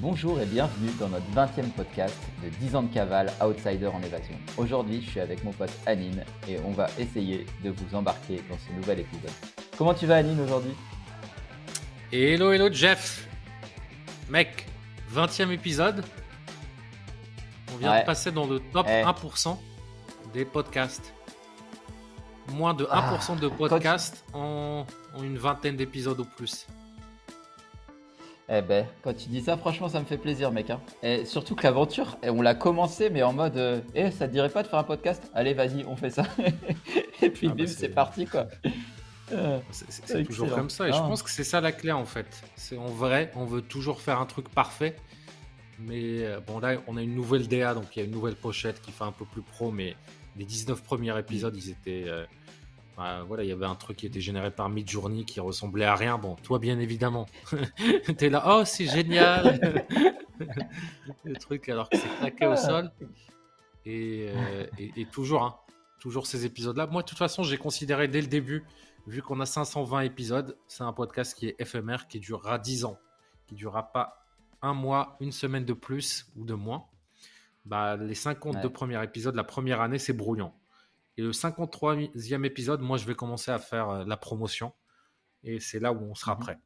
Bonjour et bienvenue dans notre 20e podcast de 10 ans de cavale Outsider en évasion. Aujourd'hui, je suis avec mon pote Anine et on va essayer de vous embarquer dans ce nouvel épisode. Comment tu vas Anine aujourd'hui? Hello, hello Jeff Mec, 20e épisode. On vient Ouais. de passer dans le top Eh. 1% des podcasts. Moins de 1% Ah, de tu- podcasts en, en une vingtaine d'épisodes ou plus. Eh ben, quand tu dis ça, franchement, ça me fait plaisir, mec. hein. Et surtout que l'aventure, eh, on l'a commencé, mais en mode, euh, eh, ça te dirait pas de faire un podcast? Allez, vas-y, on fait ça. et puis, Ah bah, bim, c'est- parti, quoi. Euh, C'est toujours comme ça. Et je pense que c'est ça la clé en fait. C'est en vrai, on veut toujours faire un truc parfait. Mais euh, bon, là, on a une nouvelle DA, donc il y a une nouvelle pochette qui fait un peu plus pro. Mais les 19 premiers épisodes, ils étaient. euh, bah, voilà, il y avait un truc qui était généré par Midjourney qui ressemblait à rien. Bon, toi, bien évidemment. T'es là, oh, c'est génial Le truc, alors que c'est claqué au sol. Et, euh, et- et toujours, hein, toujours ces épisodes-là. Moi, de toute façon, j'ai considéré dès le début, vu qu'on a 520 épisodes, c'est un podcast qui est éphémère, qui durera 10 ans, qui durera pas un mois, une semaine de plus ou de moins. Bah, les 52 Ouais. premiers épisodes, la première année, c'est brouillon. Et le 53e épisode, moi, je vais commencer à faire euh, la promotion. Et c'est là où on sera Mhm. prêt.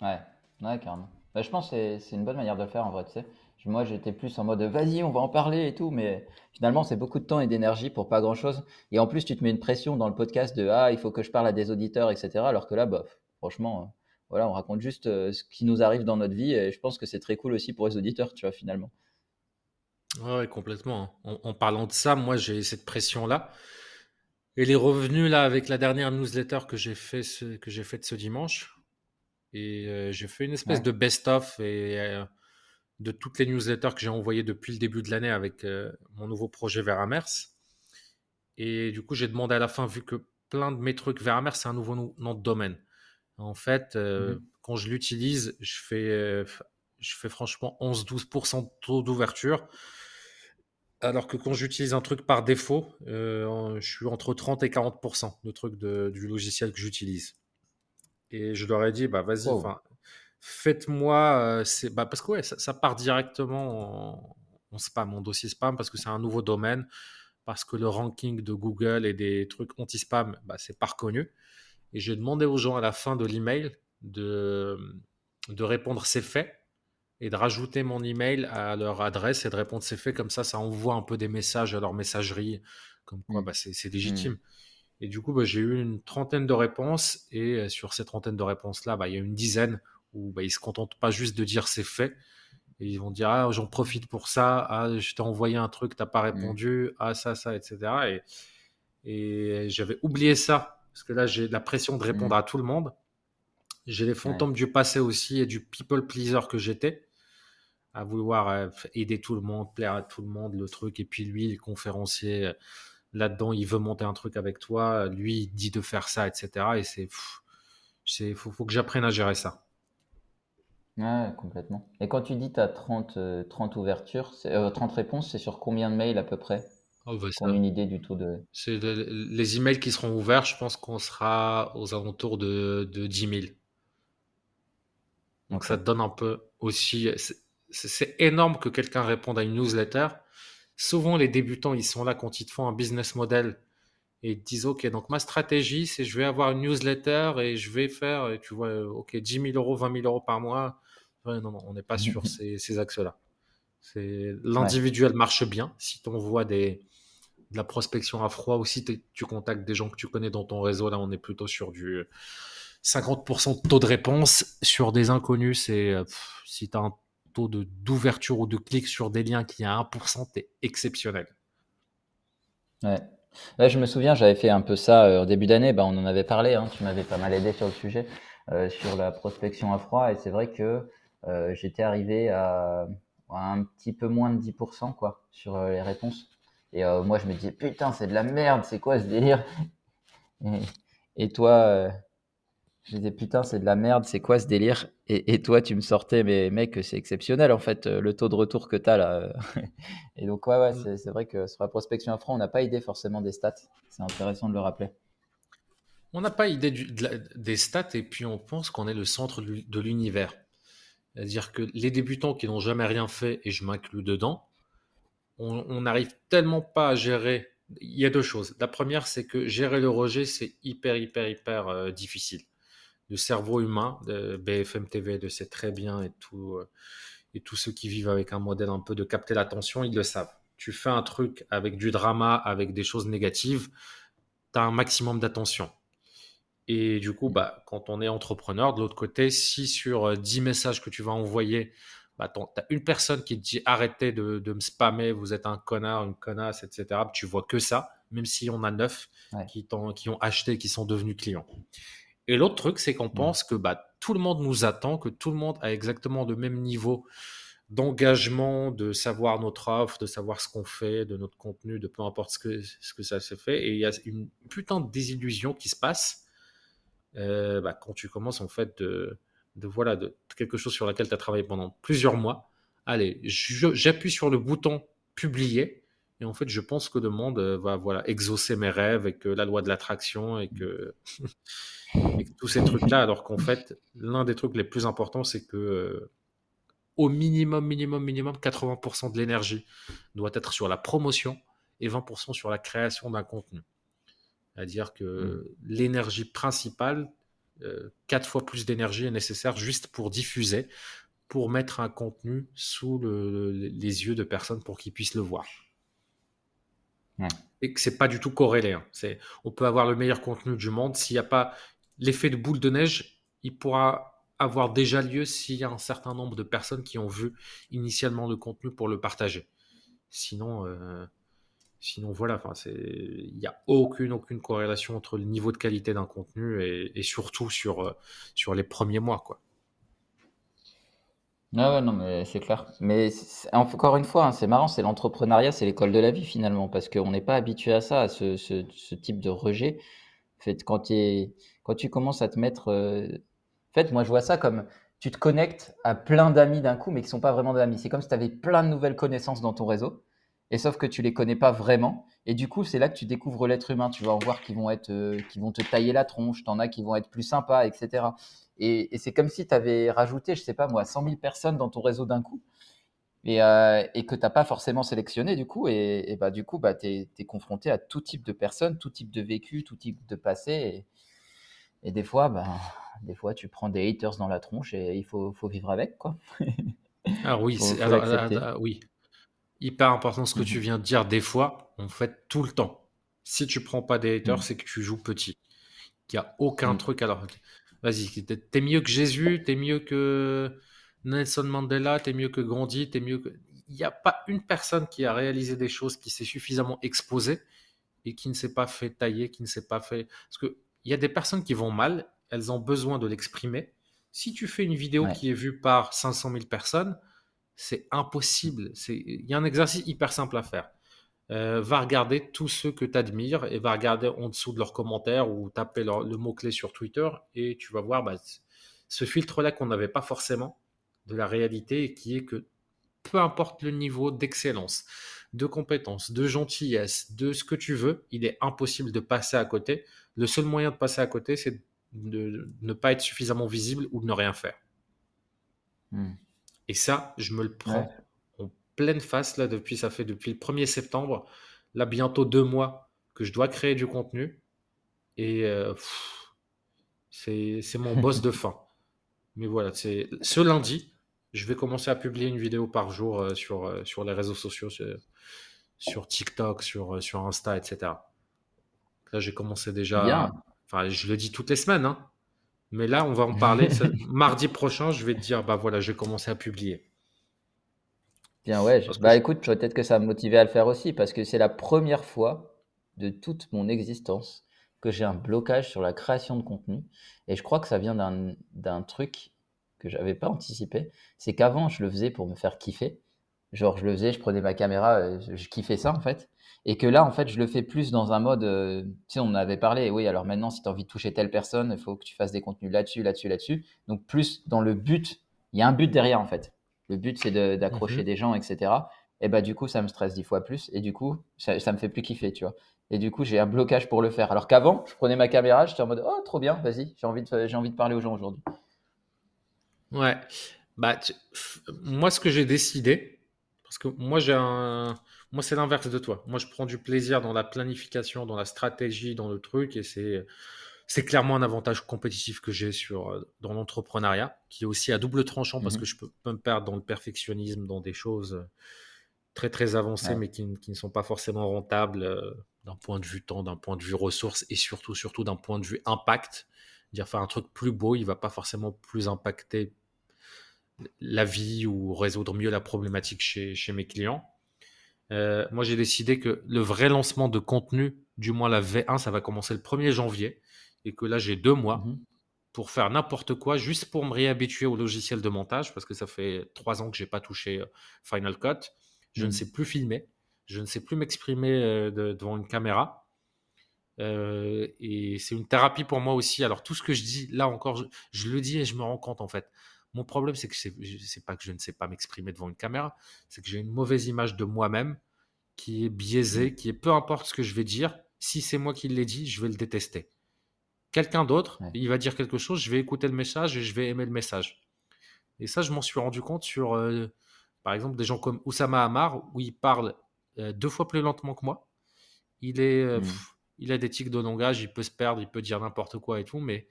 Ouais, ouais, carrément. Bah, je pense que c'est- une bonne manière de le faire, en vrai, tu sais. Moi, j'étais plus en mode, vas-y, on va en parler et tout, mais finalement, c'est beaucoup de temps et d'énergie pour pas grand-chose. Et en plus, tu te mets une pression dans le podcast de, ah, il faut que je parle à des auditeurs, etc. Alors que là, bah, franchement, euh, voilà, on raconte juste euh, ce qui nous arrive dans notre vie, et je pense que c'est très cool aussi pour les auditeurs, tu vois, finalement. Ouais, ouais, complètement. hein. En, en parlant de ça, moi, j'ai cette pression-là. Et les revenus, là, avec la dernière newsletter que j'ai fait ce, que j'ai faite ce dimanche, et euh, j'ai fait une espèce Ouais. de best-of et euh, de toutes les newsletters que j'ai envoyées depuis le début de l'année avec euh, mon nouveau projet Veramers. Et du coup, j'ai demandé à la fin, vu que plein de mes trucs Veramers, c'est un nouveau nou- nom de domaine. En fait, Mhm. quand je l'utilise, je fais, je fais franchement 11-12% de taux d'ouverture. Alors que quand j'utilise un truc par défaut, euh, je suis entre 30 et 40% de trucs de- du logiciel que j'utilise. Et je leur ai dit, bah vas-y, faites-moi, euh, bah, parce que ouais, ça, ça part directement en, en spam, en dossier spam, parce que c'est un nouveau domaine, parce que le ranking de Google et des trucs anti-spam, bah, c'est pas reconnu. Et j'ai demandé aux gens à la fin de l'email de, de répondre c'est fait et de rajouter mon email à leur adresse et de répondre c'est fait. Comme ça, ça envoie un peu des messages à leur messagerie, comme quoi Mm. bah, c'est légitime. Et du coup, bah, j'ai eu une trentaine de réponses. Et euh, sur ces trentaines de réponses-là, bah, il y a une dizaine où bah, ils se contentent pas juste de dire c'est fait. Et ils vont dire ah, j'en profite pour ça. Ah, je t'ai envoyé un truc, t'as pas répondu. Ah, ça, ça, etc. Et, et j'avais oublié ça. Parce que là, j'ai la pression de répondre Mm. à tout le monde. J'ai les fantômes du passé aussi et du people pleaser que j'étais à vouloir euh, aider tout le monde, plaire à tout le monde, le truc. Et puis lui, le conférencier, euh, là-dedans, il veut monter un truc avec toi. Lui, il dit de faire ça, etc. Et c'est. Il faut, faut que j'apprenne à gérer ça. Ouais, complètement. Et quand tu dis tu as 30, euh, 30 ouvertures, c'est- euh, 30 réponses, c'est sur combien de mails à peu près? Oh, bah, ait une idée du taux de... C'est le- les emails qui seront ouverts, je pense qu'on sera aux alentours de, de 10 000. Donc ça te donne un peu aussi. C'est- énorme que quelqu'un réponde à une newsletter. Souvent, les débutants, ils sont là quand ils te font un business model et ils te disent Ok, donc ma stratégie, c'est je vais avoir une newsletter et je vais faire, tu vois, euh, ok, 10 000 euros, 20 000 euros par mois. Ouais, non, non, on n'est pas sur ces, ces axes-là. L'individuel marche bien. Si tu envoies des, de la prospection à froid aussi, t'es- tu contactes des gens que tu connais dans ton réseau, là, on est plutôt sur du 50% de taux de réponse. Sur des inconnus, c'est euh, si tu as un taux d'ouverture ou de clic sur des liens qui est à 1%, t'es exceptionnel. Ouais. Je me souviens, j'avais fait un peu ça euh, au début d'année. Bah, on en avait parlé. hein, tu m'avais pas mal aidé sur le sujet, euh, sur la prospection à froid. Et c'est vrai que euh, j'étais arrivé à, un petit peu moins de 10% quoi, sur les réponses. Et moi, je me disais, putain, c'est de la merde, c'est quoi ce délire? Et, toi, je disais, putain, c'est de la merde, c'est quoi ce délire? Et, et toi, tu me sortais, mais mec, c'est exceptionnel en fait, euh, le taux de retour que tu as là. Et donc, ouais, ouais, Mm. c'est vrai que sur la prospection à froid, on n'a pas idée forcément des stats. C'est intéressant de le rappeler. On n'a pas idée du- de la- des stats et puis on pense qu'on est le centre de l'univers. C'est-à-dire que les débutants qui n'ont jamais rien fait, et je m'inclus dedans, on n'arrive tellement pas à gérer. Il y a deux choses. La première, c'est que gérer le rejet, c'est hyper, hyper, hyper euh, difficile. Le cerveau humain, de BFM TV le sait très bien, et, tout, euh, et tous ceux qui vivent avec un modèle un peu de capter l'attention, ils le savent. Tu fais un truc avec du drama, avec des choses négatives, tu as un maximum d'attention. Et du coup, bah, quand on est entrepreneur, de l'autre côté, si sur 10 euh, messages que tu vas envoyer, bah, tu as une personne qui te dit arrêtez de, me spammer, vous êtes un connard, une connasse, etc. Tu vois que ça, même si on a 9 qui, qui, ont acheté, qui sont devenus clients. Et l'autre truc, c'est qu'on mmh. pense que bah, tout le monde nous attend, que tout le monde a exactement le même niveau d'engagement, de savoir notre offre, de savoir ce qu'on fait, de notre contenu, de peu importe ce que, ce que ça se fait. Et il y a une putain de désillusion qui se passe euh, bah, quand tu commences en fait de, voilà de, quelque chose sur laquelle tu as travaillé pendant plusieurs mois. Allez, j'appuie sur le bouton publier et en fait je pense que le monde euh, va voilà exaucer mes rêves et que la loi de l'attraction et que, tous ces trucs là alors qu'en fait l'un des trucs les plus importants c'est que euh, au minimum minimum minimum 80% de l'énergie doit être sur la promotion et 20% sur la création d'un contenu. C'est-à-dire que mmh. l'énergie principale, euh, quatre fois plus d'énergie est nécessaire juste pour diffuser, pour mettre un contenu sous les yeux de personnes pour qu'ils puissent le voir. Et que c'est pas du tout corrélé. Hein. On peut avoir le meilleur contenu du monde s'il n'y a pas l'effet de boule de neige, il pourra avoir déjà lieu s'il y a un certain nombre de personnes qui ont vu initialement le contenu pour le partager. Sinon, euh, Sinon, voilà, il n'y a aucune, aucune corrélation entre le niveau de qualité d'un contenu et, surtout sur, euh, sur les premiers mois. Quoi. Ah non, mais c'est clair. Mais encore une fois, hein, c'est marrant, c'est l'entrepreneuriat, c'est l'école de la vie finalement, parce qu'on n'est pas habitué à ça, à ce, type de rejet. En fait, quand, quand tu commences à te mettre. Euh, en fait, moi, je vois ça comme tu te connectes à plein d'amis d'un coup, mais qui ne sont pas vraiment d'amis. C'est comme si tu avais plein de nouvelles connaissances dans ton réseau et sauf que tu les connais pas vraiment. Et du coup, c'est là que tu découvres l'être humain. Tu vas en voir qui vont, être, euh, qui vont te tailler la tronche, t'en as qui vont être plus sympas, etc. Et, c'est comme si tu avais rajouté, je sais pas moi, 100 000 personnes dans ton réseau d'un coup. Et, euh, et que tu n'as pas forcément sélectionné du coup. Et, bah, du coup, bah, tu es, confronté à tout type de personnes, tout type de vécu, tout type de passé. Et, des fois, bah, des fois, tu prends des haters dans la tronche et il faut, faut vivre avec. quoi. Ah oui, alors, ah, ah, oui, hyper important ce que tu mhm. viens de dire. Des fois, on fait tout le temps. Si tu prends pas des haters, mhm. c'est que tu joues petit. Il n'y a aucun mhm. truc. Alors, vas-y, t'es mieux que Jésus, t'es mieux que Nelson Mandela, t'es mieux que Gandhi, t'es mieux que. Il n'y a pas une personne qui a réalisé des choses, qui s'est suffisamment exposée et qui ne s'est pas fait tailler, qui ne s'est pas fait. Parce qu'il y a des personnes qui vont mal, elles ont besoin de l'exprimer. Si tu fais une vidéo qui est vue par 500 000 personnes, c'est impossible. Il y a un exercice hyper simple à faire. Euh, va regarder tous ceux que tu admires et va regarder en dessous de leurs commentaires ou taper le mot-clé sur Twitter et tu vas voir bah, ce filtre-là qu'on n'avait pas forcément de la réalité et qui est que peu importe le niveau d'excellence, de compétence, de gentillesse, de ce que tu veux, il est impossible de passer à côté. Le seul moyen de passer à côté, c'est de ne pas être suffisamment visible ou de ne rien faire. Hmm. Et ça, je me le prends en pleine face, là, depuis, ça fait depuis le 1er septembre, là, bientôt deux mois que je dois créer du contenu. Et euh, c'est mon boss de fin. Mais voilà, c'est ce lundi, je vais commencer à publier une vidéo par jour euh, sur, euh, sur les réseaux sociaux, sur, TikTok, sur, sur Insta, etc. Là, j'ai commencé déjà. Enfin, je le dis toutes les semaines, hein, mais là, on va en parler. Mardi prochain, je vais te dire, bah voilà, j'ai commencé à publier. Bien, ouais. bah écoute, peut-être que ça m'a motivé à le faire aussi, parce que c'est la première fois de toute mon existence que j'ai un blocage sur la création de contenu. Et je crois que ça vient d'un truc que j'avais pas anticipé. C'est qu'avant, je le faisais pour me faire kiffer. Genre, je le faisais, je prenais ma caméra, euh, je kiffais ça en fait. Et que là, en fait, je le fais plus dans un mode, euh, tu sais, on en avait parlé, oui, alors maintenant, si tu as envie de toucher telle personne, il faut que tu fasses des contenus là-dessus, là-dessus, là-dessus. Donc, plus dans le but, il y a un but derrière, en fait. Le but, c'est d'accrocher mhm. des gens, etc. Et bah, du coup, ça me stresse dix fois plus. Et du coup, ça, ça me fait plus kiffer, tu vois. Et du coup, j'ai un blocage pour le faire. Alors qu'avant, je prenais ma caméra, j'étais en mode, oh, trop bien, vas-y, j'ai envie, de, j'ai envie de parler aux gens aujourd'hui. Ouais. Bah, moi, ce que j'ai décidé, parce que moi, j'ai un. Moi, c'est l'inverse de toi. Moi, je prends du plaisir dans la planification, dans la stratégie, dans le truc, et c'est. C'est clairement un avantage compétitif que j'ai sur euh, dans l'entrepreneuriat, qui est aussi à double tranchant parce Mhm. que je peux, me perdre dans le perfectionnisme, dans des choses euh, très très avancées, Ouais. mais qui, qui ne sont pas forcément rentables euh, d'un point de vue temps, d'un point de vue ressources et surtout surtout d'un point de vue impact. Dire faire un truc plus beau, il va pas forcément plus impacter la vie ou résoudre mieux la problématique chez, chez mes clients. Euh, moi, j'ai décidé que le vrai lancement de contenu, du moins la V1, ça va commencer le 1er janvier et que là, j'ai deux mois Mhm. pour faire n'importe quoi, juste pour me réhabituer au logiciel de montage, parce que ça fait trois ans que j'ai pas touché euh, Final Cut. Je ne Mhm. sais plus filmer, je ne sais plus m'exprimer euh, de- devant une caméra. Euh, et c'est une thérapie pour moi aussi. Alors tout ce que je dis, là encore, je, je le dis et je me rends compte en fait. Mon problème, c'est que c'est pas que je ne sais pas m'exprimer devant une caméra, c'est que j'ai une mauvaise image de moi-même qui est biaisée, Mhm. qui est peu importe ce que je vais dire, si c'est moi qui l'ai dit, je vais le détester. Quelqu'un d'autre, Ouais. il va dire quelque chose, je vais écouter le message et je vais aimer le message. Et ça, je m'en suis rendu compte sur, euh, par exemple, des gens comme Oussama Hamar, où il parle euh, deux fois plus lentement que moi. Il, est, euh, pff, il a des tics de langage, il peut se perdre, il peut dire n'importe quoi et tout, mais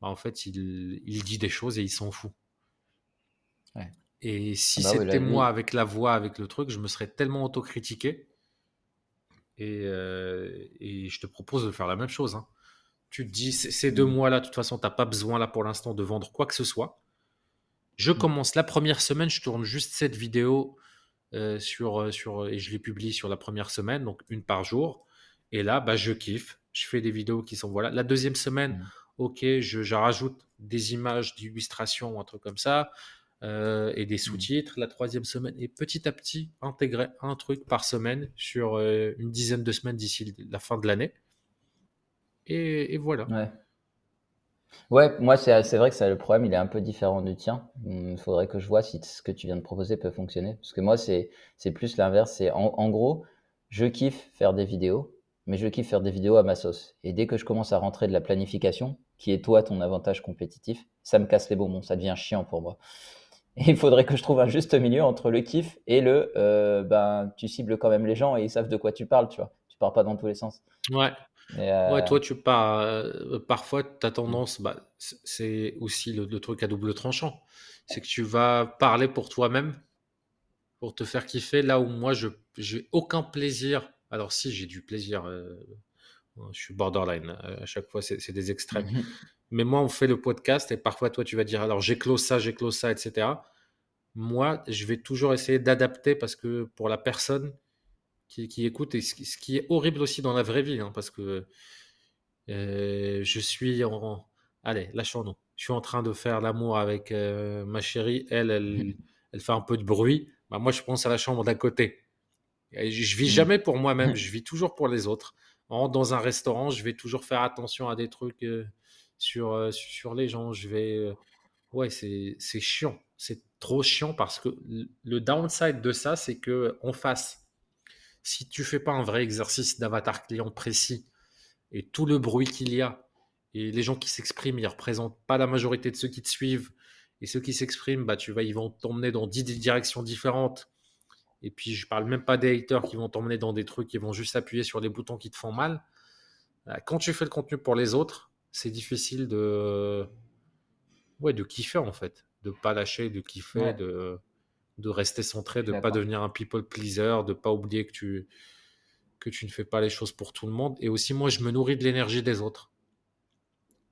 bah, en fait, il, il dit des choses et il s'en fout. Ouais. Et Ah si bah oui, là, c'était moi avec la voix, avec le truc, je me serais tellement autocritiqué. Et, euh, et je te propose de faire la même chose. hein. Tu te dis, ces deux Mhm. mois-là, de toute façon, tu n'as pas besoin là pour l'instant de vendre quoi que ce soit. Je Mhm. commence la première semaine, je tourne juste cette vidéo euh, sur, euh, sur, et je les publie sur la première semaine, donc une par jour. Et là, bah, je kiffe. Je fais des vidéos qui sont voilà. La deuxième semaine, Mhm. ok, je, je rajoute des images d'illustration, un truc comme ça, euh, et des Mhm. sous-titres. La troisième semaine, et petit à petit, intégrer un truc par semaine sur euh, une dizaine de semaines d'ici la fin de l'année. Et, et voilà. Ouais. Ouais, moi, c'est vrai que ça, le problème, il est un peu différent du tien. Il faudrait que je vois si ce que tu viens de proposer peut fonctionner. Parce que moi, c'est c'est plus l'inverse. C'est en, en gros, je kiffe faire des vidéos, mais je kiffe faire des vidéos à ma sauce. Et dès que je commence à rentrer de la planification, qui est toi ton avantage compétitif, ça me casse les bonbons, ça devient chiant pour moi. Et il faudrait que je trouve un juste milieu entre le kiff et le euh, ben tu cibles quand même les gens et ils savent de quoi tu parles, tu vois. Tu pars pas dans tous les sens. Ouais. Ouais, euh, toi, tu pars. euh, parfois, tu as tendance. Bah, c'est aussi le, le truc à double tranchant. C'est que tu vas parler pour toi-même, pour te faire kiffer, là où moi, je j'ai aucun plaisir. Alors, si, j'ai du plaisir. je suis borderline. À chaque fois, c'est c'est des extrêmes. Mhm, Mais moi, on fait le podcast et parfois, toi, tu vas dire alors, j'éclose ça, j'éclose ça, etc. Moi, je vais toujours essayer d'adapter parce que pour la personne qui, qui écoute, et ce, qui ce qui est horrible aussi dans la vraie vie, hein, parce que euh, je suis en. Allez, lâchons-nous. Je suis en train de faire l'amour avec euh, ma chérie. Elle, elle, elle fait un peu de bruit. Bah, moi, je pense à la chambre d'à côté. Et je vis mm, jamais pour moi-même, je vis toujours pour les autres. En dans un restaurant, je vais toujours faire attention à des trucs euh, sur, euh, sur les gens. Je vais. euh, ouais, c'est chiant. C'est trop chiant parce que le downside de ça, c'est que en face, si tu fais pas un vrai exercice d'avatar client précis et tout le bruit qu'il y a et les gens qui s'expriment, ils représentent pas la majorité de ceux qui te suivent et ceux qui s'expriment, bah tu vas, ils vont t'emmener dans 10 directions différentes. Et puis je parle même pas des haters qui vont t'emmener dans des trucs qui vont juste appuyer sur des boutons qui te font mal. Euh, Quand tu fais le contenu pour les autres, c'est difficile de ouais, de kiffer en fait, de pas lâcher, de kiffer, Ouais, de de rester centré, de pas devenir un people pleaser, de pas oublier que tu que tu ne fais pas les choses pour tout le monde. Et aussi, moi, je me nourris de l'énergie des autres.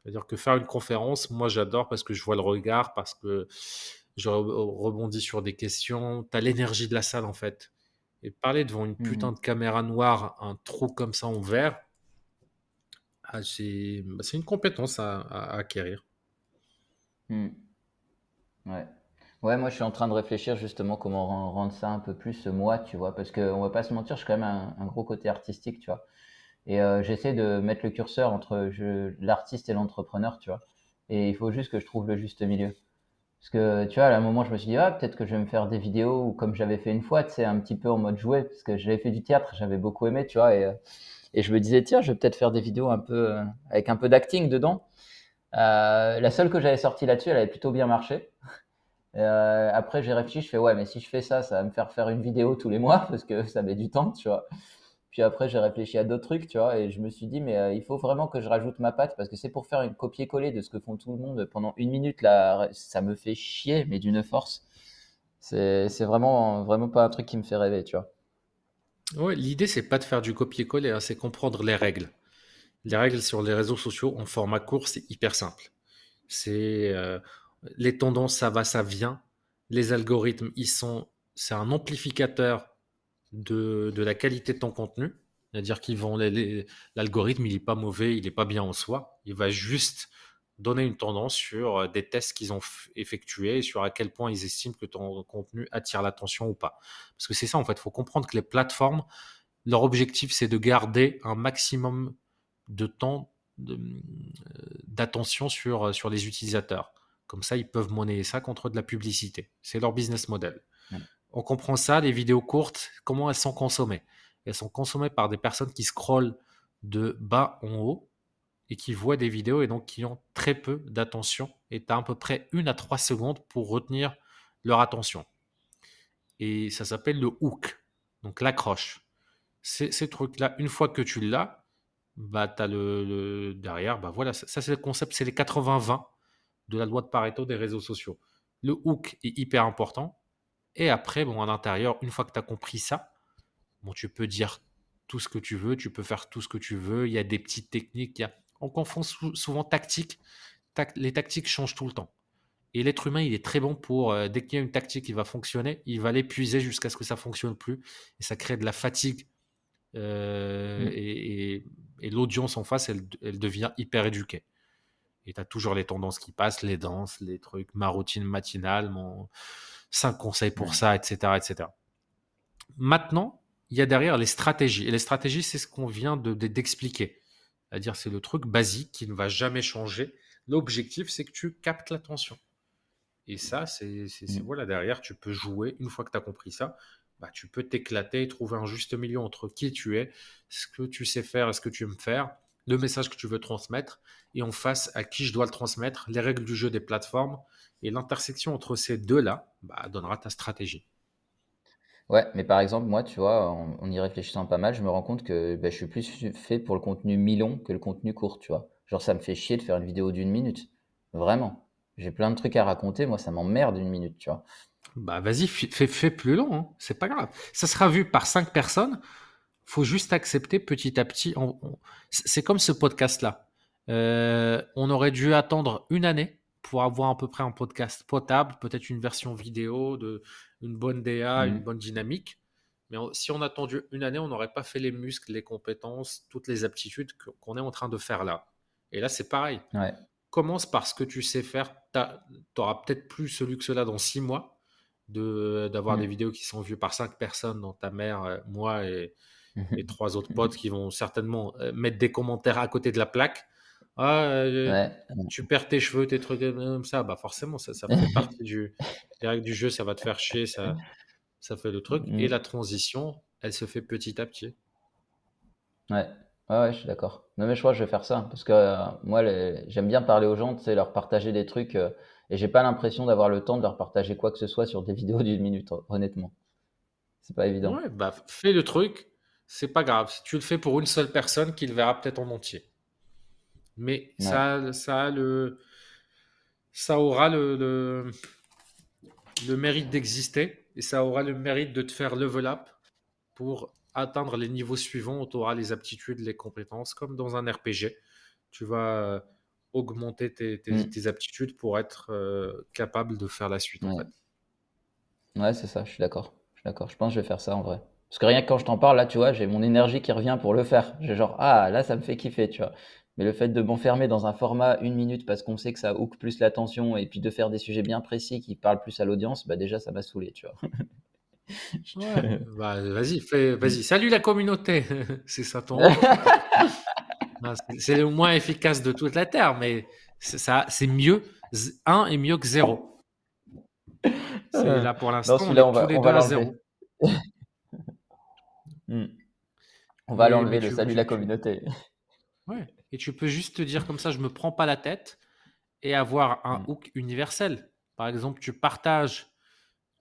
C'est-à-dire que faire une conférence, moi, j'adore parce que je vois le regard, parce que je re- rebondis sur des questions. Tu as l'énergie de la salle, en fait. Et parler devant une putain de caméra noire, un trou comme ça en verre, ah, c'est bah, c'est une compétence à, acquérir. mm. Ouais. Ouais, moi je suis en train de réfléchir justement comment ren- rendre ça un peu plus euh, moi, tu vois, parce que on va pas se mentir, je suis quand même un, gros côté artistique, tu vois. Et euh, j'essaie de mettre le curseur entre l'artiste et l'entrepreneur, tu vois. Et il faut juste que je trouve le juste milieu. Parce que, tu vois, à un moment, je me suis dit, ah, peut-être que je vais me faire des vidéos comme j'avais fait une fois, tu sais, un petit peu en mode jouet, parce que j'avais fait du théâtre, j'avais beaucoup aimé, tu vois, et, euh, et je me disais, tiens, je vais peut-être faire des vidéos un peu, euh, avec un peu d'acting dedans. Euh, la seule que j'avais sortie là-dessus, elle avait plutôt bien marché. Euh, après, j'ai réfléchi, je fais ouais, mais si je fais ça, ça va me faire faire une vidéo tous les mois parce que ça met du temps, tu vois. Puis après, j'ai réfléchi à d'autres trucs, tu vois, et je me suis dit, mais il faut vraiment que je rajoute ma patte parce que c'est pour faire une copier-coller de ce que font tout le monde pendant une minute, là, ça me fait chier, mais d'une force. C'est vraiment, vraiment pas un truc qui me fait rêver, tu vois. Ouais, l'idée, c'est pas de faire du copier-coller, hein, c'est comprendre les règles. Les règles sur les réseaux sociaux en format court, c'est hyper simple. C'est euh, les tendances, ça va, ça vient. Les algorithmes, ils sont, c'est un amplificateur de, la qualité de ton contenu. C'est-à-dire qu'ils vont, l'algorithme, il n'est pas mauvais, il n'est pas bien en soi. Il va juste donner une tendance sur euh, des tests qu'ils ont effectués et sur à quel point ils estiment que ton contenu attire l'attention ou pas. Parce que c'est ça, en fait, il faut comprendre que les plateformes, leur objectif, c'est de garder un maximum de temps euh, d'attention sur, euh, sur les utilisateurs. Comme ça, ils peuvent monnayer ça contre de la publicité. C'est leur business model. On comprend ça, les vidéos courtes, comment elles sont consommées? Elles sont consommées par des personnes qui scrollent de bas en haut et qui voient des vidéos et donc qui ont très peu d'attention. Et tu as à peu près une à trois secondes pour retenir leur attention. Et ça s'appelle le hook, donc l'accroche. Ces, trucs-là, une fois que tu l'as, bah, tu as le, derrière, bah voilà, ça, ça c'est le concept, c'est les 80-20 de la loi de Pareto des réseaux sociaux. Le hook est hyper important. Et après, bon, à l'intérieur, une fois que tu as compris ça, bon, tu peux dire tout ce que tu veux, tu peux faire tout ce que tu veux. Il y a des petites techniques. Il y a on confond souvent tactique. les tactiques changent tout le temps. Et l'être humain, il est très bon pour, euh, dès qu'il y a une tactique qui va fonctionner, il va l'épuiser jusqu'à ce que ça fonctionne plus. Et ça crée de la fatigue. Euh, mm. Et, l'audience en face, elle, devient hyper éduquée. Et tu as toujours les tendances qui passent, les danses, les trucs, ma routine matinale, mon 5 conseils pour ça, etc., etc. Maintenant, il y a derrière les stratégies. Et les stratégies, c'est ce qu'on vient d'expliquer. C'est-à-dire, c'est le truc basique qui ne va jamais changer. L'objectif, c'est que tu captes l'attention. Et ça, c'est mmh. voilà, derrière, tu peux jouer. Une fois que tu as compris ça, bah, tu peux t'éclater et trouver un juste milieu entre qui tu es, ce que tu sais faire et ce que tu aimes faire, le message que tu veux transmettre, et en face à qui je dois le transmettre, les règles du jeu des plateformes. Et l'intersection entre ces deux-là bah, donnera ta stratégie. Ouais, mais par exemple, moi, tu vois, en, y réfléchissant pas mal, je me rends compte que ben, je suis plus fait pour le contenu mi-long que le contenu court, tu vois. Genre, ça me fait chier de faire une vidéo d'une minute. Vraiment. J'ai plein de trucs à raconter, moi, ça m'emmerde une minute, tu vois. Bah, vas-y, fais, fais plus long, hein. c'est pas grave. Ça sera vu par cinq personnes. Faut juste accepter petit à petit. C'est comme ce podcast-là. Euh, on aurait dû attendre une année pour avoir à peu près un podcast potable, peut-être une version vidéo, de, une bonne DA, une mmh. bonne dynamique. Mais si on a attendu une année, on n'aurait pas fait les muscles, les compétences, toutes les aptitudes qu'on est en train de faire là. Et là, c'est pareil. Commence par ce que tu sais faire. Tu n'auras peut-être plus ce luxe-là dans six mois d'avoir mmh. des vidéos qui sont vues par cinq personnes, dont ta mère, euh, moi et, et trois autres potes qui vont certainement euh, mettre des commentaires à côté de la plaque. Ah, euh, tu perds tes cheveux, tes trucs comme ça. Bah forcément, ça, ça fait partie du, des règles du jeu, ça va te faire chier, ça, ça fait le truc. Et mm. la transition, elle se fait petit à petit. Ouais, ouais, je suis d'accord. Non, mais je crois que je vais faire ça. Parce que euh, moi, j'aime bien parler aux gens, tu sais, leur partager des trucs. Euh, et j'ai pas l'impression d'avoir le temps de leur partager quoi que ce soit sur des vidéos d'une minute, honnêtement. C'est pas évident. Ouais, bah fais le truc, c'est pas grave. Si tu le fais pour une seule personne, qui le verra peut-être en entier. Mais ça, ça, le, ça aura le, le, mérite d'exister et ça aura le mérite de te faire level up pour atteindre les niveaux suivants où tu auras les aptitudes, les compétences, comme dans un RPG. Tu vas augmenter tes, mm. tes, aptitudes pour être euh, capable de faire la suite. Ouais, en fait. ouais c'est ça, je suis d'accord. Je suis d'accord. Je pense que je vais faire ça en vrai. Parce que rien que quand je t'en parle, là, tu vois, j'ai mon énergie qui revient pour le faire. J'ai genre, ah, là, ça me fait kiffer, tu vois. Mais le fait de m'enfermer dans un format une minute parce qu'on sait que ça hook plus l'attention et puis de faire des sujets bien précis qui parlent plus à l'audience, bah déjà ça m'a saoulé, tu vois. Bah, vas-y, vas-y. Salut la communauté, c'est ça ton. c'est le moins efficace de toute la terre, mais ça, c'est mieux. Un est mieux que zéro. C'est là pour l'instant. On, on, va, tous les deux à zéro. Hmm. On va l'enlever le salut la communauté. Ouais et tu peux juste te dire comme ça, je me prends pas la tête et avoir un mm. hook universel. par exemple, tu partages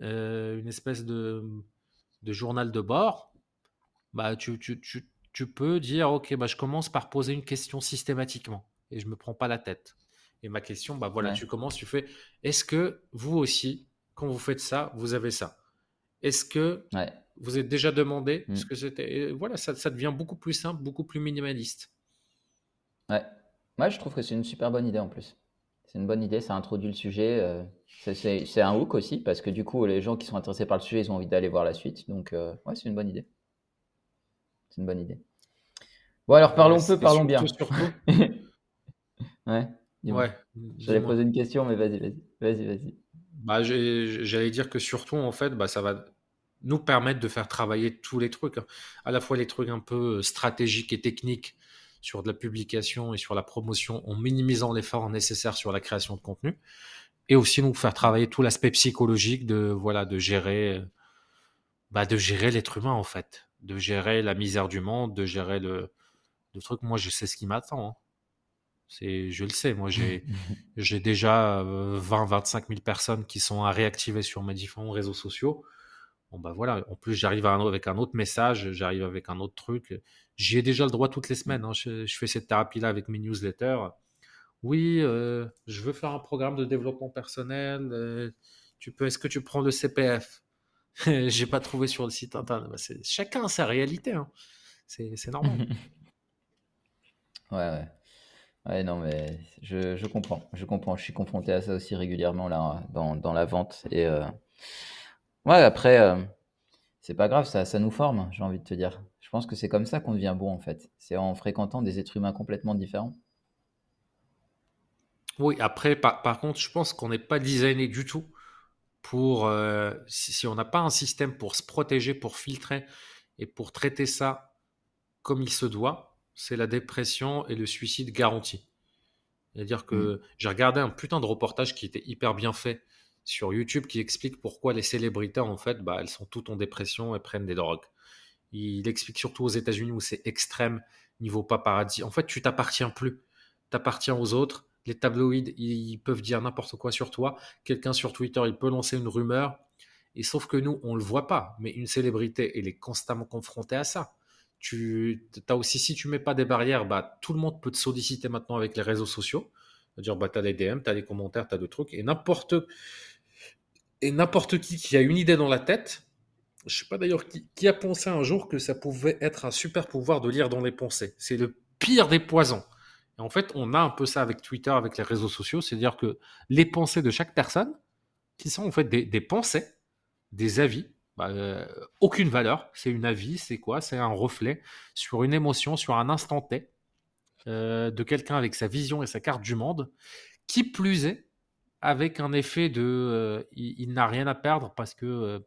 euh, une espèce de, de, journal de bord, bah, tu, tu, tu, tu, peux dire, OK, bah, je commence par poser une question systématiquement et je ne me prends pas la tête. Et ma question, bah voilà, tu commences, tu fais, est-ce que vous aussi, quand vous faites ça, vous avez ça? Est-ce que vous êtes déjà demandé ce mmh. que c'était? Voilà, ça, ça, devient beaucoup plus simple, beaucoup plus minimaliste. Ouais. Moi, je trouve que c'est une super bonne idée en plus. C'est une bonne idée, ça introduit le sujet. Euh, c'est un hook aussi, parce que du coup, les gens qui sont intéressés par le sujet, ils ont envie d'aller voir la suite. Donc, euh, ouais, c'est une bonne idée. C'est une bonne idée. Bon, alors parlons peu, parlons bien. ouais. Ouais. J'allais poser une question, mais vas-y, vas-y, vas-y, vas-y. Bah, j'allais dire que surtout, en fait, bah, ça va nous permettre de faire travailler tous les trucs, hein. à la fois les trucs un peu stratégiques et techniques sur de la publication et sur la promotion en minimisant l'effort nécessaire sur la création de contenu. Et aussi nous faire travailler tout l'aspect psychologique de voilà de gérer bah, de gérer l'être humain en fait. De gérer la misère du monde de gérer le, le truc. Moi je sais ce qui m'attend hein. c'est je le sais. Moi j'ai j'ai déjà 20 25 000 personnes qui sont à réactiver sur mes différents réseaux sociaux Bon, bah voilà, en plus, j'arrive avec un autre message, j'arrive avec un autre truc. J'y ai déjà le droit toutes les semaines. Hein. Je, fais cette thérapie-là avec mes newsletters. Oui, euh, je veux faire un programme de développement personnel. Euh, tu peux, est-ce que tu prends le CPF J'ai pas trouvé sur le site internet. Bah, chacun a sa réalité. Hein. C'est normal. ouais, ouais. Ouais, non, mais je, je, comprends. Je comprends. Je suis confronté à ça aussi régulièrement là, dans, dans la vente. Et. Euh, Ouais, après, euh, c'est pas grave, ça, ça nous forme, j'ai envie de te dire. Je pense que c'est comme ça qu'on devient bon, en fait. C'est en fréquentant des êtres humains complètement différents. Oui, après, par, contre, je pense qu'on n'est pas designé du tout pour, euh, si, on n'a pas un système pour se protéger, pour filtrer et pour traiter ça comme il se doit, c'est la dépression et le suicide garanti. C'est-à-dire que mmh. j'ai regardé un putain de reportage qui était hyper bien fait sur YouTube qui explique pourquoi les célébrités, en fait, bah, elles sont toutes en dépression et prennent des drogues. Il explique surtout aux États-Unis où c'est extrême niveau paparazzi. En fait, tu t'appartiens plus. T'appartiens aux autres. Les tabloïds, ils peuvent dire n'importe quoi sur toi. Quelqu'un sur Twitter, il peut lancer une rumeur. Et sauf que nous, on le voit pas. Mais une célébrité, elle est constamment confrontée à ça. Tu as aussi, si tu mets pas des barrières, bah, tout le monde peut te solliciter maintenant avec les réseaux sociaux. C'est-à-dire, bah, tu as les DM, tu as les commentaires, tu as des trucs. Et n'importe et n'importe qui qui a une idée dans la tête, je sais pas d'ailleurs qui, a pensé un jour que ça pouvait être un super pouvoir de lire dans les pensées. C'est le pire des poisons. Et en fait, on a un peu ça avec Twitter, avec les réseaux sociaux, c'est-à-dire que les pensées de chaque personne, qui sont en fait des, pensées, des avis, bah, euh, aucune valeur, c'est une avis, c'est quoi? C'est un reflet sur une émotion, sur un instant T euh, de quelqu'un avec sa vision et sa carte du monde. Qui plus est, avec un effet de euh, il, n'a rien à perdre parce que euh,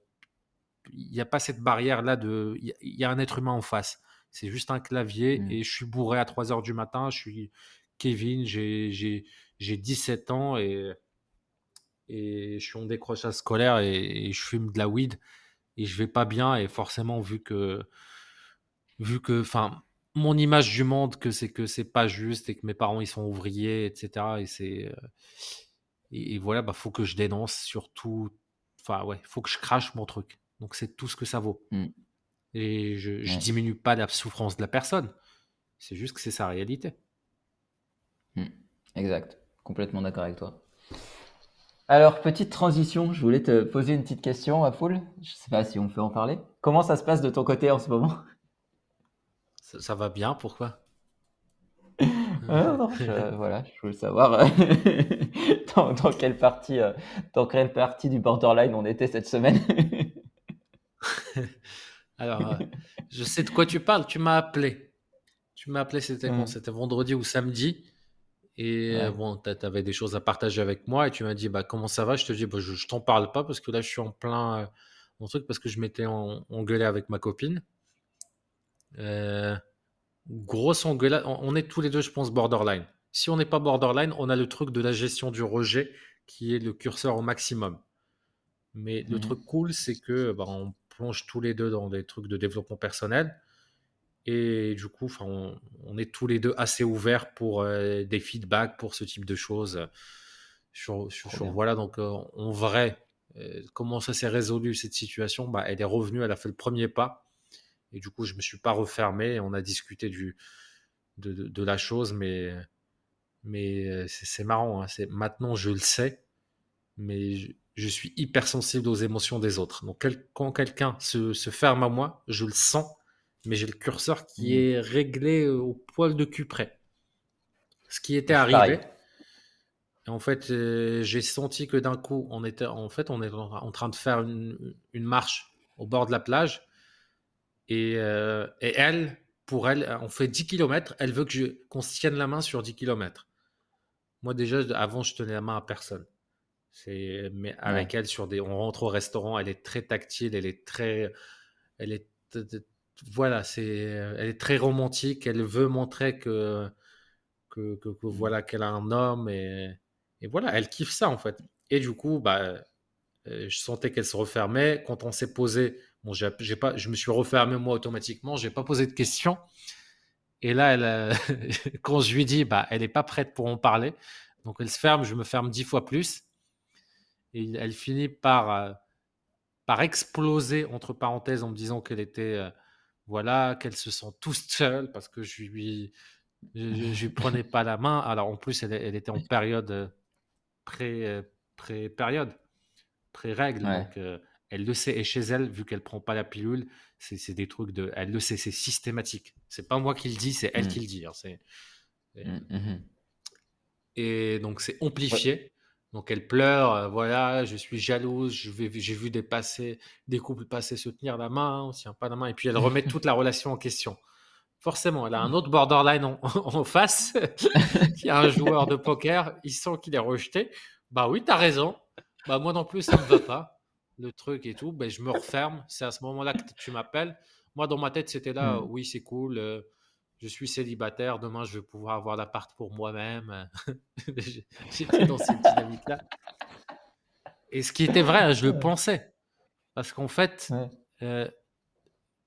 il n'y a pas cette barrière là de il y, a un être humain en face. C'est juste un clavier mmh. et je suis bourré à 3 heures du matin. Je suis Kevin, j'ai 17 ans et, et je suis en décrochage scolaire et, je fume de la weed et je vais pas bien. Et forcément, vu que, vu que, enfin, mon image du monde, que c'est que c'est pas juste et que mes parents ils sont ouvriers, etc. Et c'est euh, et, voilà, bah, faut que je dénonce surtout. Enfin, ouais, faut que je crache mon truc. Donc, c'est tout ce que ça vaut. Mmh. Et je, ne diminue pas la souffrance de la personne. C'est juste que c'est sa réalité. Mmh. Exact. Complètement d'accord avec toi. Alors, petite transition, je voulais te poser une petite question à Foul. Je sais pas si on peut en parler. Comment ça se passe de ton côté en ce moment? Ça va bien, pourquoi? Ah, voilà, je voulais savoir euh, dans, quelle partie, euh, dans quelle partie du borderline on était cette semaine. Alors, euh, je sais de quoi tu parles. Tu m'as appelé. Tu m'as appelé, c'était bon, c'était vendredi ou samedi. Et bon, tu avais des choses à partager avec moi et tu m'as dit, bah, comment ça va? Je te dis, bah, je, t'en parle pas parce que là, je suis en plein mon truc parce que je m'étais engueulé avec ma copine. Euh, grosse engueulade. On est tous les deux, je pense, borderline. Si on n'est pas borderline, on a le truc de la gestion du rejet qui est le curseur au maximum. Mais le mmh truc cool, c'est que bah, on plonge tous les deux dans des trucs de développement personnel. Et du coup, on, on, est tous les deux assez ouverts pour euh, des feedbacks, pour ce type de choses. sur, voilà, donc en vrai, comment ça s'est résolu cette situation? Bah, Elle est revenue, elle a fait le premier pas. Et du coup, je me suis pas refermé. On a discuté du, de, de, la chose, mais, mais c'est marrant. Hein, maintenant, je le sais, mais je, suis hypersensible aux émotions des autres. Donc, quand quelqu'un se, se, ferme à moi, je le sens, mais j'ai le curseur qui mmh. est réglé au poil de cul près. Ce qui était arrivé. En fait, j'ai senti que d'un coup, on était, en fait, on est en train de faire une, une marche au bord de la plage. Et, et, elle, pour elle, on fait 10 km, elle veut que qu'on se tienne la main sur 10 km. Moi, déjà, avant, je tenais la main à personne. C'est, mais avec elle, sur des, on rentre au restaurant, elle est très tactile, elle est très, elle est, voilà, c'est, elle est très romantique. Elle veut montrer que, que, que, mmh. voilà, qu'elle a un homme et, et, voilà, elle kiffe ça en fait. Et du coup, bah, je sentais qu'elle se refermait. Quand on s'est posé, bon, j'ai, pas, je me suis refermé moi automatiquement. J'ai pas posé de questions. Et là, elle, quand je lui dis, bah, elle n'est pas prête pour en parler, donc elle se ferme, je me ferme dix fois plus. Et elle finit par, euh, par exploser, entre parenthèses, en me disant qu'elle était, euh, voilà, qu'elle se sent toute seule parce que je lui, je, lui prenais pas la main. Alors en plus, elle, elle était en période euh, pré, pré période, pré règle. Donc elle le sait. Et chez elle, vu qu'elle prend pas la pilule, c'est des trucs de, elle le sait, c'est systématique. C'est pas moi qui le dis, c'est elle mmh. qui le dit. Hein, c'est, mmh, mmh et donc c'est amplifié. Donc elle pleure, euh, voilà, je suis jalouse, j'ai vu des, des couples passer se tenir la main, on ne tient pas la main, et puis elle remet toute la relation en question. Forcément, elle a un autre borderline en, face, qui a un joueur de poker, il sent qu'il est rejeté. Bah oui, tu as raison. Bah moi non plus, ça ne me va pas. Le truc et tout, ben, je me referme. C'est à ce moment-là que tu m'appelles. Moi, dans ma tête, c'était là, mmh. oui, c'est cool. Euh, je suis célibataire, demain je vais pouvoir avoir l'appart pour moi-même. J'étais dans cette dynamique-là. Et ce qui était vrai, hein, je le pensais. Parce qu'en fait, euh,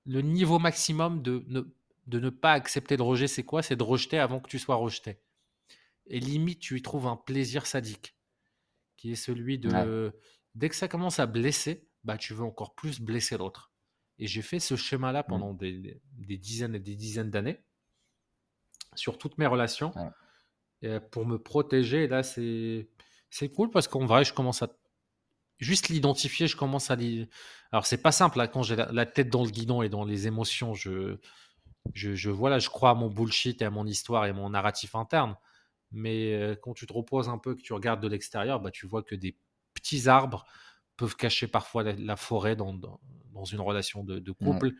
le niveau maximum de ne, de ne pas accepter le rejet, c'est quoi? C'est de rejeter avant que tu sois rejeté. Et limite, tu y trouves un plaisir sadique, qui est celui de... Dès que ça commence à blesser, bah, tu veux encore plus blesser l'autre. Et j'ai fait ce schéma-là mmh. pendant des, des, dizaines et des dizaines d'années sur toutes mes relations pour me protéger. Et là, c'est, c'est cool parce qu'en vrai, je commence à juste l'identifier. Je commence à. Alors, c'est pas simple. Là, quand j'ai la, tête dans le guidon et dans les émotions, je, je, je, voilà, je crois à mon bullshit et à mon histoire et à mon narratif interne. Mais quand tu te reposes un peu, que tu regardes de l'extérieur, bah, tu vois que des petits arbres peuvent cacher parfois la, forêt dans, dans, une relation de, couple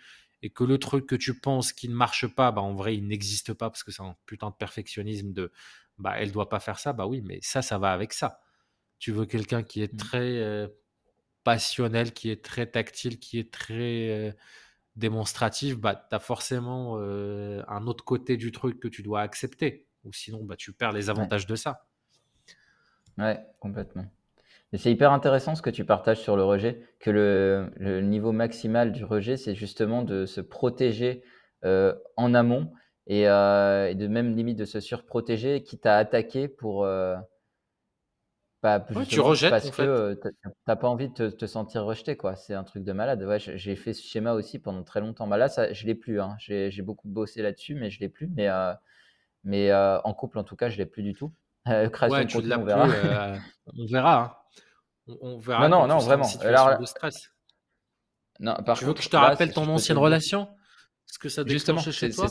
et que le truc que tu penses qui ne marche pas, bah, en vrai, il n'existe pas parce que c'est un putain de perfectionnisme de bah, elle doit pas faire ça, bah oui, mais ça, ça va avec ça. Tu veux quelqu'un qui est mmh. très euh, passionnel, qui est très tactile, qui est très euh, démonstratif, bah, tu as forcément euh, un autre côté du truc que tu dois accepter. Ou sinon, bah, tu perds les avantages de ça. Ouais, complètement c'est hyper intéressant ce que tu partages sur le rejet, que le, niveau maximal du rejet, c'est justement de se protéger euh, en amont euh, et, de même limite de se surprotéger, qui t'a attaqué pour. Euh, tu rejettes parce que tu n'as pas envie de te, sentir rejeté, quoi. C'est un truc de malade. Ouais, j'ai fait ce schéma aussi pendant très longtemps. Bah là, ça, je l'ai plus. Hein. J'ai beaucoup bossé là-dessus, mais je l'ai plus. Mais, mais en couple, en tout cas, je l'ai plus du tout. création de on verra. on verra. On, verra. Non, non, non, vraiment. Alors, de stress. Non, par tu veux que je te rappelle ton ancienne relation? Ce que ça justement chez toi?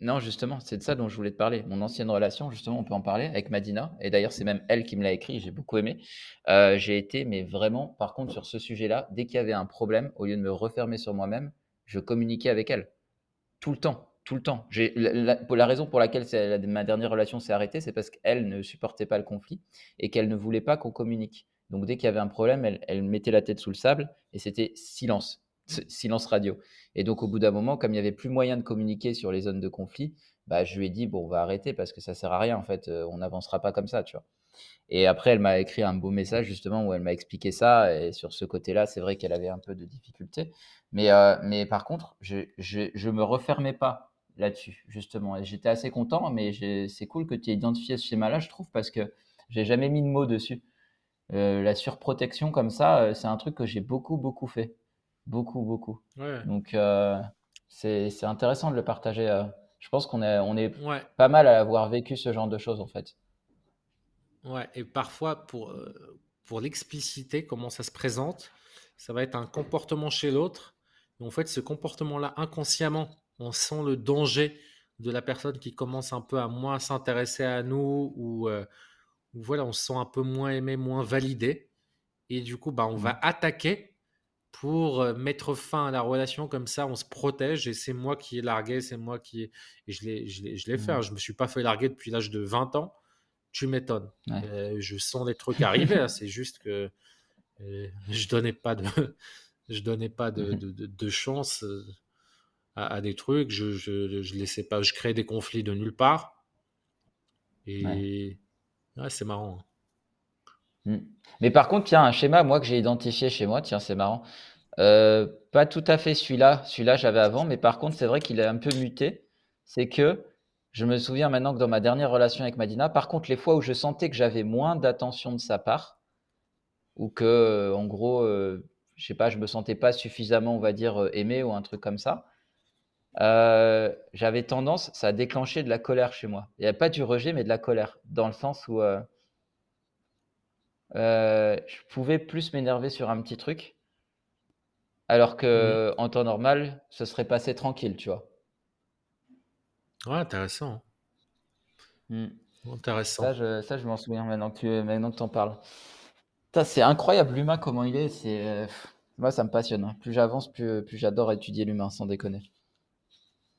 Non, justement, c'est de ça dont je voulais te parler. Mon ancienne relation, justement, on peut en parler avec Madina. Et d'ailleurs, c'est même elle qui me l'a écrit. J'ai beaucoup aimé. Euh, j'ai été, mais vraiment, par contre, sur ce sujet-là, dès qu'il y avait un problème, au lieu de me refermer sur moi-même, je communiquais avec elle tout le temps tout le temps. La, la, raison pour laquelle ma dernière relation s'est arrêtée, c'est parce qu'elle ne supportait pas le conflit et qu'elle ne voulait pas qu'on communique. Donc dès qu'il y avait un problème, elle, mettait la tête sous le sable et c'était silence, silence radio. Et donc au bout d'un moment, comme il n'y avait plus moyen de communiquer sur les zones de conflit, bah, je lui ai dit, bon, on va arrêter parce que ça sert à rien, en fait, euh, on n'avancera pas comme ça, tu vois. Et après, elle m'a écrit un beau message justement où elle m'a expliqué ça. Et sur ce côté-là, c'est vrai qu'elle avait un peu de difficulté. Mais, euh, mais par contre, je ne me refermais pas là-dessus, justement. Et j'étais assez content, mais c'est cool que tu aies identifié ce schéma-là, je trouve, parce que J'ai jamais mis de mots dessus. La surprotection comme ça, c'est un truc que j'ai beaucoup, beaucoup fait. Beaucoup, beaucoup. Donc, c'est intéressant de le partager. Je pense qu'on est, on est pas mal à avoir vécu ce genre de choses, en fait. Ouais, et parfois, pour, pour l'expliciter, comment ça se présente, ça va être un comportement chez l'autre. En fait, ce comportement-là, inconsciemment, on sent le danger de la personne qui commence un peu à moins s'intéresser à nous ou, voilà, on se sent un peu moins aimé, moins validé. Et du coup, bah, on va mmh. attaquer pour mettre fin à la relation comme ça, on se protège et c'est moi qui ai largué, c'est moi qui ai... Et je l'ai, je l'ai, je l'ai fait, hein. mmh. je me suis pas fait larguer depuis l'âge de 20 ans, tu m'étonnes. je sens les trucs arriver, hein. c'est juste que je donnais pas de, je donnais pas de, mmh de, chance à, des trucs, je, je, je, laissais pas, je créais des conflits de nulle part. Et ouais. C'est marrant. Hein. Mmh. Mais par contre, il a un schéma, moi, que j'ai identifié chez moi. Tiens, c'est marrant. Euh, pas tout à fait celui-là. Celui-là, j'avais avant. Mais par contre, c'est vrai qu'il est un peu muté. C'est que je me souviens maintenant que dans ma dernière relation avec Madina, par contre, les fois où je sentais que j'avais moins d'attention de sa part, ou que, euh, en gros, euh, je sais pas, je me sentais pas suffisamment, on va dire, aimé ou un truc comme ça, j'avais tendance, ça a déclenché de la colère chez moi. Il n'y a pas du rejet, mais de la colère, dans le sens où euh, je pouvais plus m'énerver sur un petit truc, alors que en temps normal, ce serait passé tranquille, tu vois. Ouais, intéressant. Hmm. Intéressant. Ça, je, ça, je m'en souviens maintenant que tu maintenant que en parles. C'est incroyable l'humain, comment il est. C'est euh, Moi, ça me passionne. Hein. Plus j'avance, plus, plus j'adore étudier l'humain, sans déconner.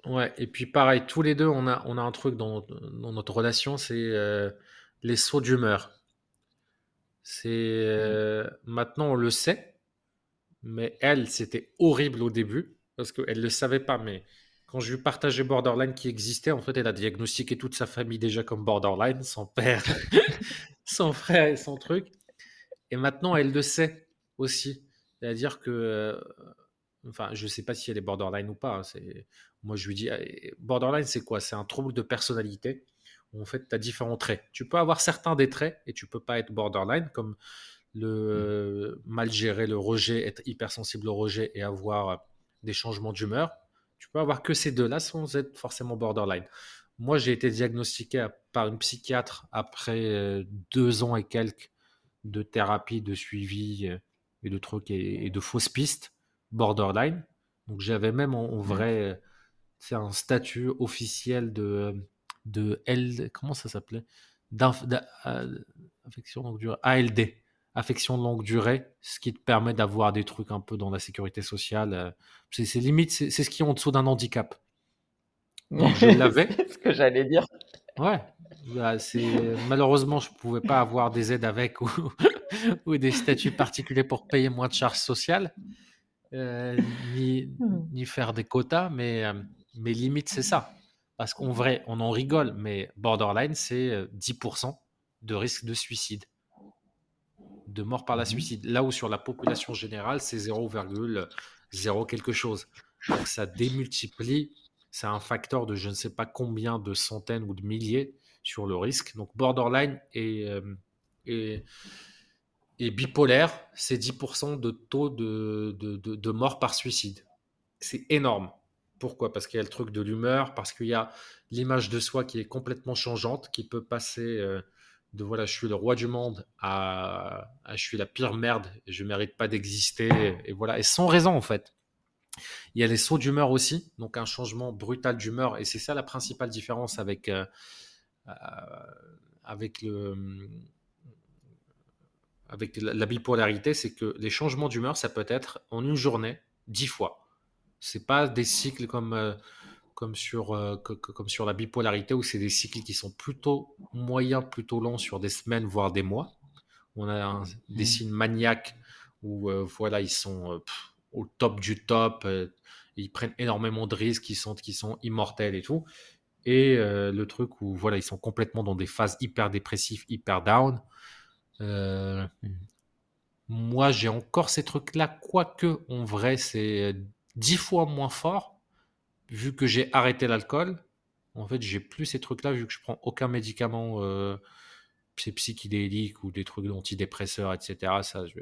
Ouais, et puis pareil, tous les deux, on a, on a un truc dans, dans notre relation, c'est euh, les sauts d'humeur. C'est mmh. euh, maintenant on le sait, mais elle c'était horrible au début parce qu'elle le savait pas. Mais quand je lui partageais Borderline qui existait, en fait, elle a diagnostiqué toute sa famille déjà comme Borderline, son père, son frère et son truc. Et maintenant elle le sait aussi, c'est-à-dire que, euh, enfin, je sais pas si elle est Borderline ou pas. Hein, c'est moi je lui dis Borderline c'est quoi? C'est un trouble de personnalité en fait, tu as différents traits. Tu peux avoir certains des traits et tu peux pas être borderline, comme le mmh. mal gérer le rejet, être hypersensible au rejet et avoir des changements d'humeur. Tu peux avoir que ces deux-là sans être forcément borderline. Moi, j'ai été diagnostiqué par une psychiatre après euh, deux ans et quelques de thérapie, de suivi euh, et de trucs et, de fausses pistes borderline. Donc, j'avais même en, mmh. vrai, c'est un statut officiel de de L, comment ça s'appelait? Euh, Affection longue durée, ALD, affection de longue durée, ce qui te permet d'avoir des trucs un peu dans la sécurité sociale. Euh, c'est limite, c'est ce qui est en dessous d'un handicap. je l'avais. ce que j'allais dire. Ouais. Bah, malheureusement, je pouvais pas avoir des aides avec ou, ou des statuts particuliers pour payer moins de charges sociales, euh, ni, hmm. ni, faire des quotas, mais, mais limite, c'est ça. Parce qu'en vrai, on en rigole, mais borderline, c'est 10% euh, de risque de suicide, de mort par la mmh suicide. Là où sur la population générale, c'est 0,0 quelque chose. Donc ça démultiplie, c'est un facteur de je ne sais pas combien de centaines ou de milliers sur le risque. Donc borderline et, euh, et, bipolaire, c'est 10% de taux de, de, de mort par suicide. C'est énorme. Pourquoi? Parce qu'il y a le truc de l'humeur, parce qu'il y a l'image de soi qui est complètement changeante, qui peut passer euh, de voilà, je suis le roi du monde à, je suis la pire merde, je mérite pas d'exister, et, voilà, et sans raison en fait. Il y a les sauts d'humeur aussi, donc un changement brutal d'humeur, et c'est ça la principale différence avec, euh, euh, avec, le, avec la bipolarité, c'est que les changements d'humeur, ça peut être en une journée, dix fois. C'est pas des cycles comme, euh, comme, sur, euh, comme sur la bipolarité où c'est des cycles qui sont plutôt moyens, plutôt longs sur des semaines, voire des mois. On a des mmh. signes maniaques où euh, voilà, ils sont au top du top, ils prennent énormément de risques, ils sentent qu'ils sont immortels et tout. Et le truc où voilà, ils sont complètement dans des phases hyper dépressives, hyper down. Mmh. Moi, j'ai encore ces trucs-là, quoique en vrai, c'est dix fois moins fort, vu que j'ai arrêté l'alcool. En fait, j'ai plus ces trucs-là, vu que je prends aucun médicament euh, psychédélique ou des trucs antidépresseurs, etc. Ça, je,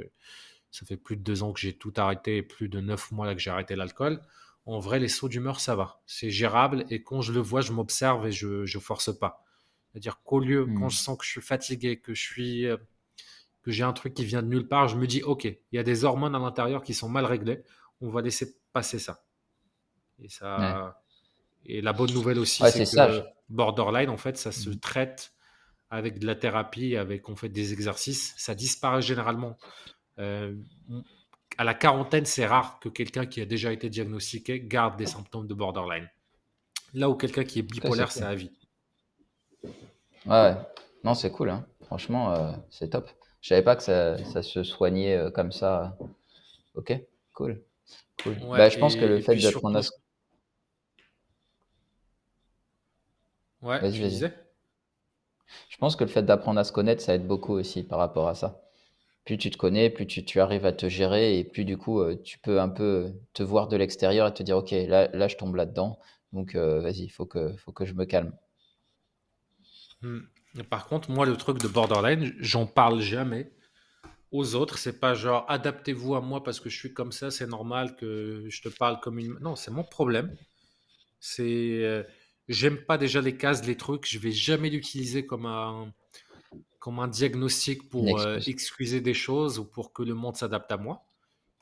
ça fait plus de deux ans que j'ai tout arrêté et plus de neuf mois là que j'ai arrêté l'alcool. En vrai, les sauts d'humeur, ça va. C'est gérable et quand je le vois, je m'observe et je ne force pas. C'est-à-dire qu'au lieu, quand hmm. je sens que je suis fatigué, que je suis euh, que j'ai un truc qui vient de nulle part, je me dis ok, il y a des hormones à l'intérieur qui sont mal réglées, on va laisser passer ça. Et ça, et la bonne nouvelle aussi, c'est que borderline, en fait, ça se hmm. traite avec de la thérapie, avec on fait des exercices, ça disparaît généralement. Euh, à la quarantaine, c'est rare que quelqu'un qui a déjà été diagnostiqué garde des symptômes de borderline. Là où quelqu'un qui est bipolaire, c'est à vie. Ouais, non, c'est cool. Hein. Franchement, euh, c'est top. Je savais pas que ça, se soignait euh, comme ça. Ok, cool. cool. bah, je pense que le fait d'apprendre à Ouais, vas-y, vas-y. Je pense que le fait d'apprendre à se connaître, ça aide beaucoup aussi par rapport à ça plus tu te connais, plus tu, arrives à te gérer et plus du coup, euh, tu peux un peu te voir de l'extérieur et te dire, OK, là, là je tombe là-dedans. Donc, euh, vas-y, il faut que, faut que je me calme. Hmm. Par contre, moi, le truc de borderline, j'en parle jamais aux autres. C'est pas genre, adaptez-vous à moi parce que je suis comme ça, c'est normal que je te parle comme une. Non, c'est mon problème. C'est. Euh, j'aime pas déjà les cases, les trucs. Je vais jamais l'utiliser comme un comme un diagnostic pour euh, excuser des choses ou pour que le monde s'adapte à moi.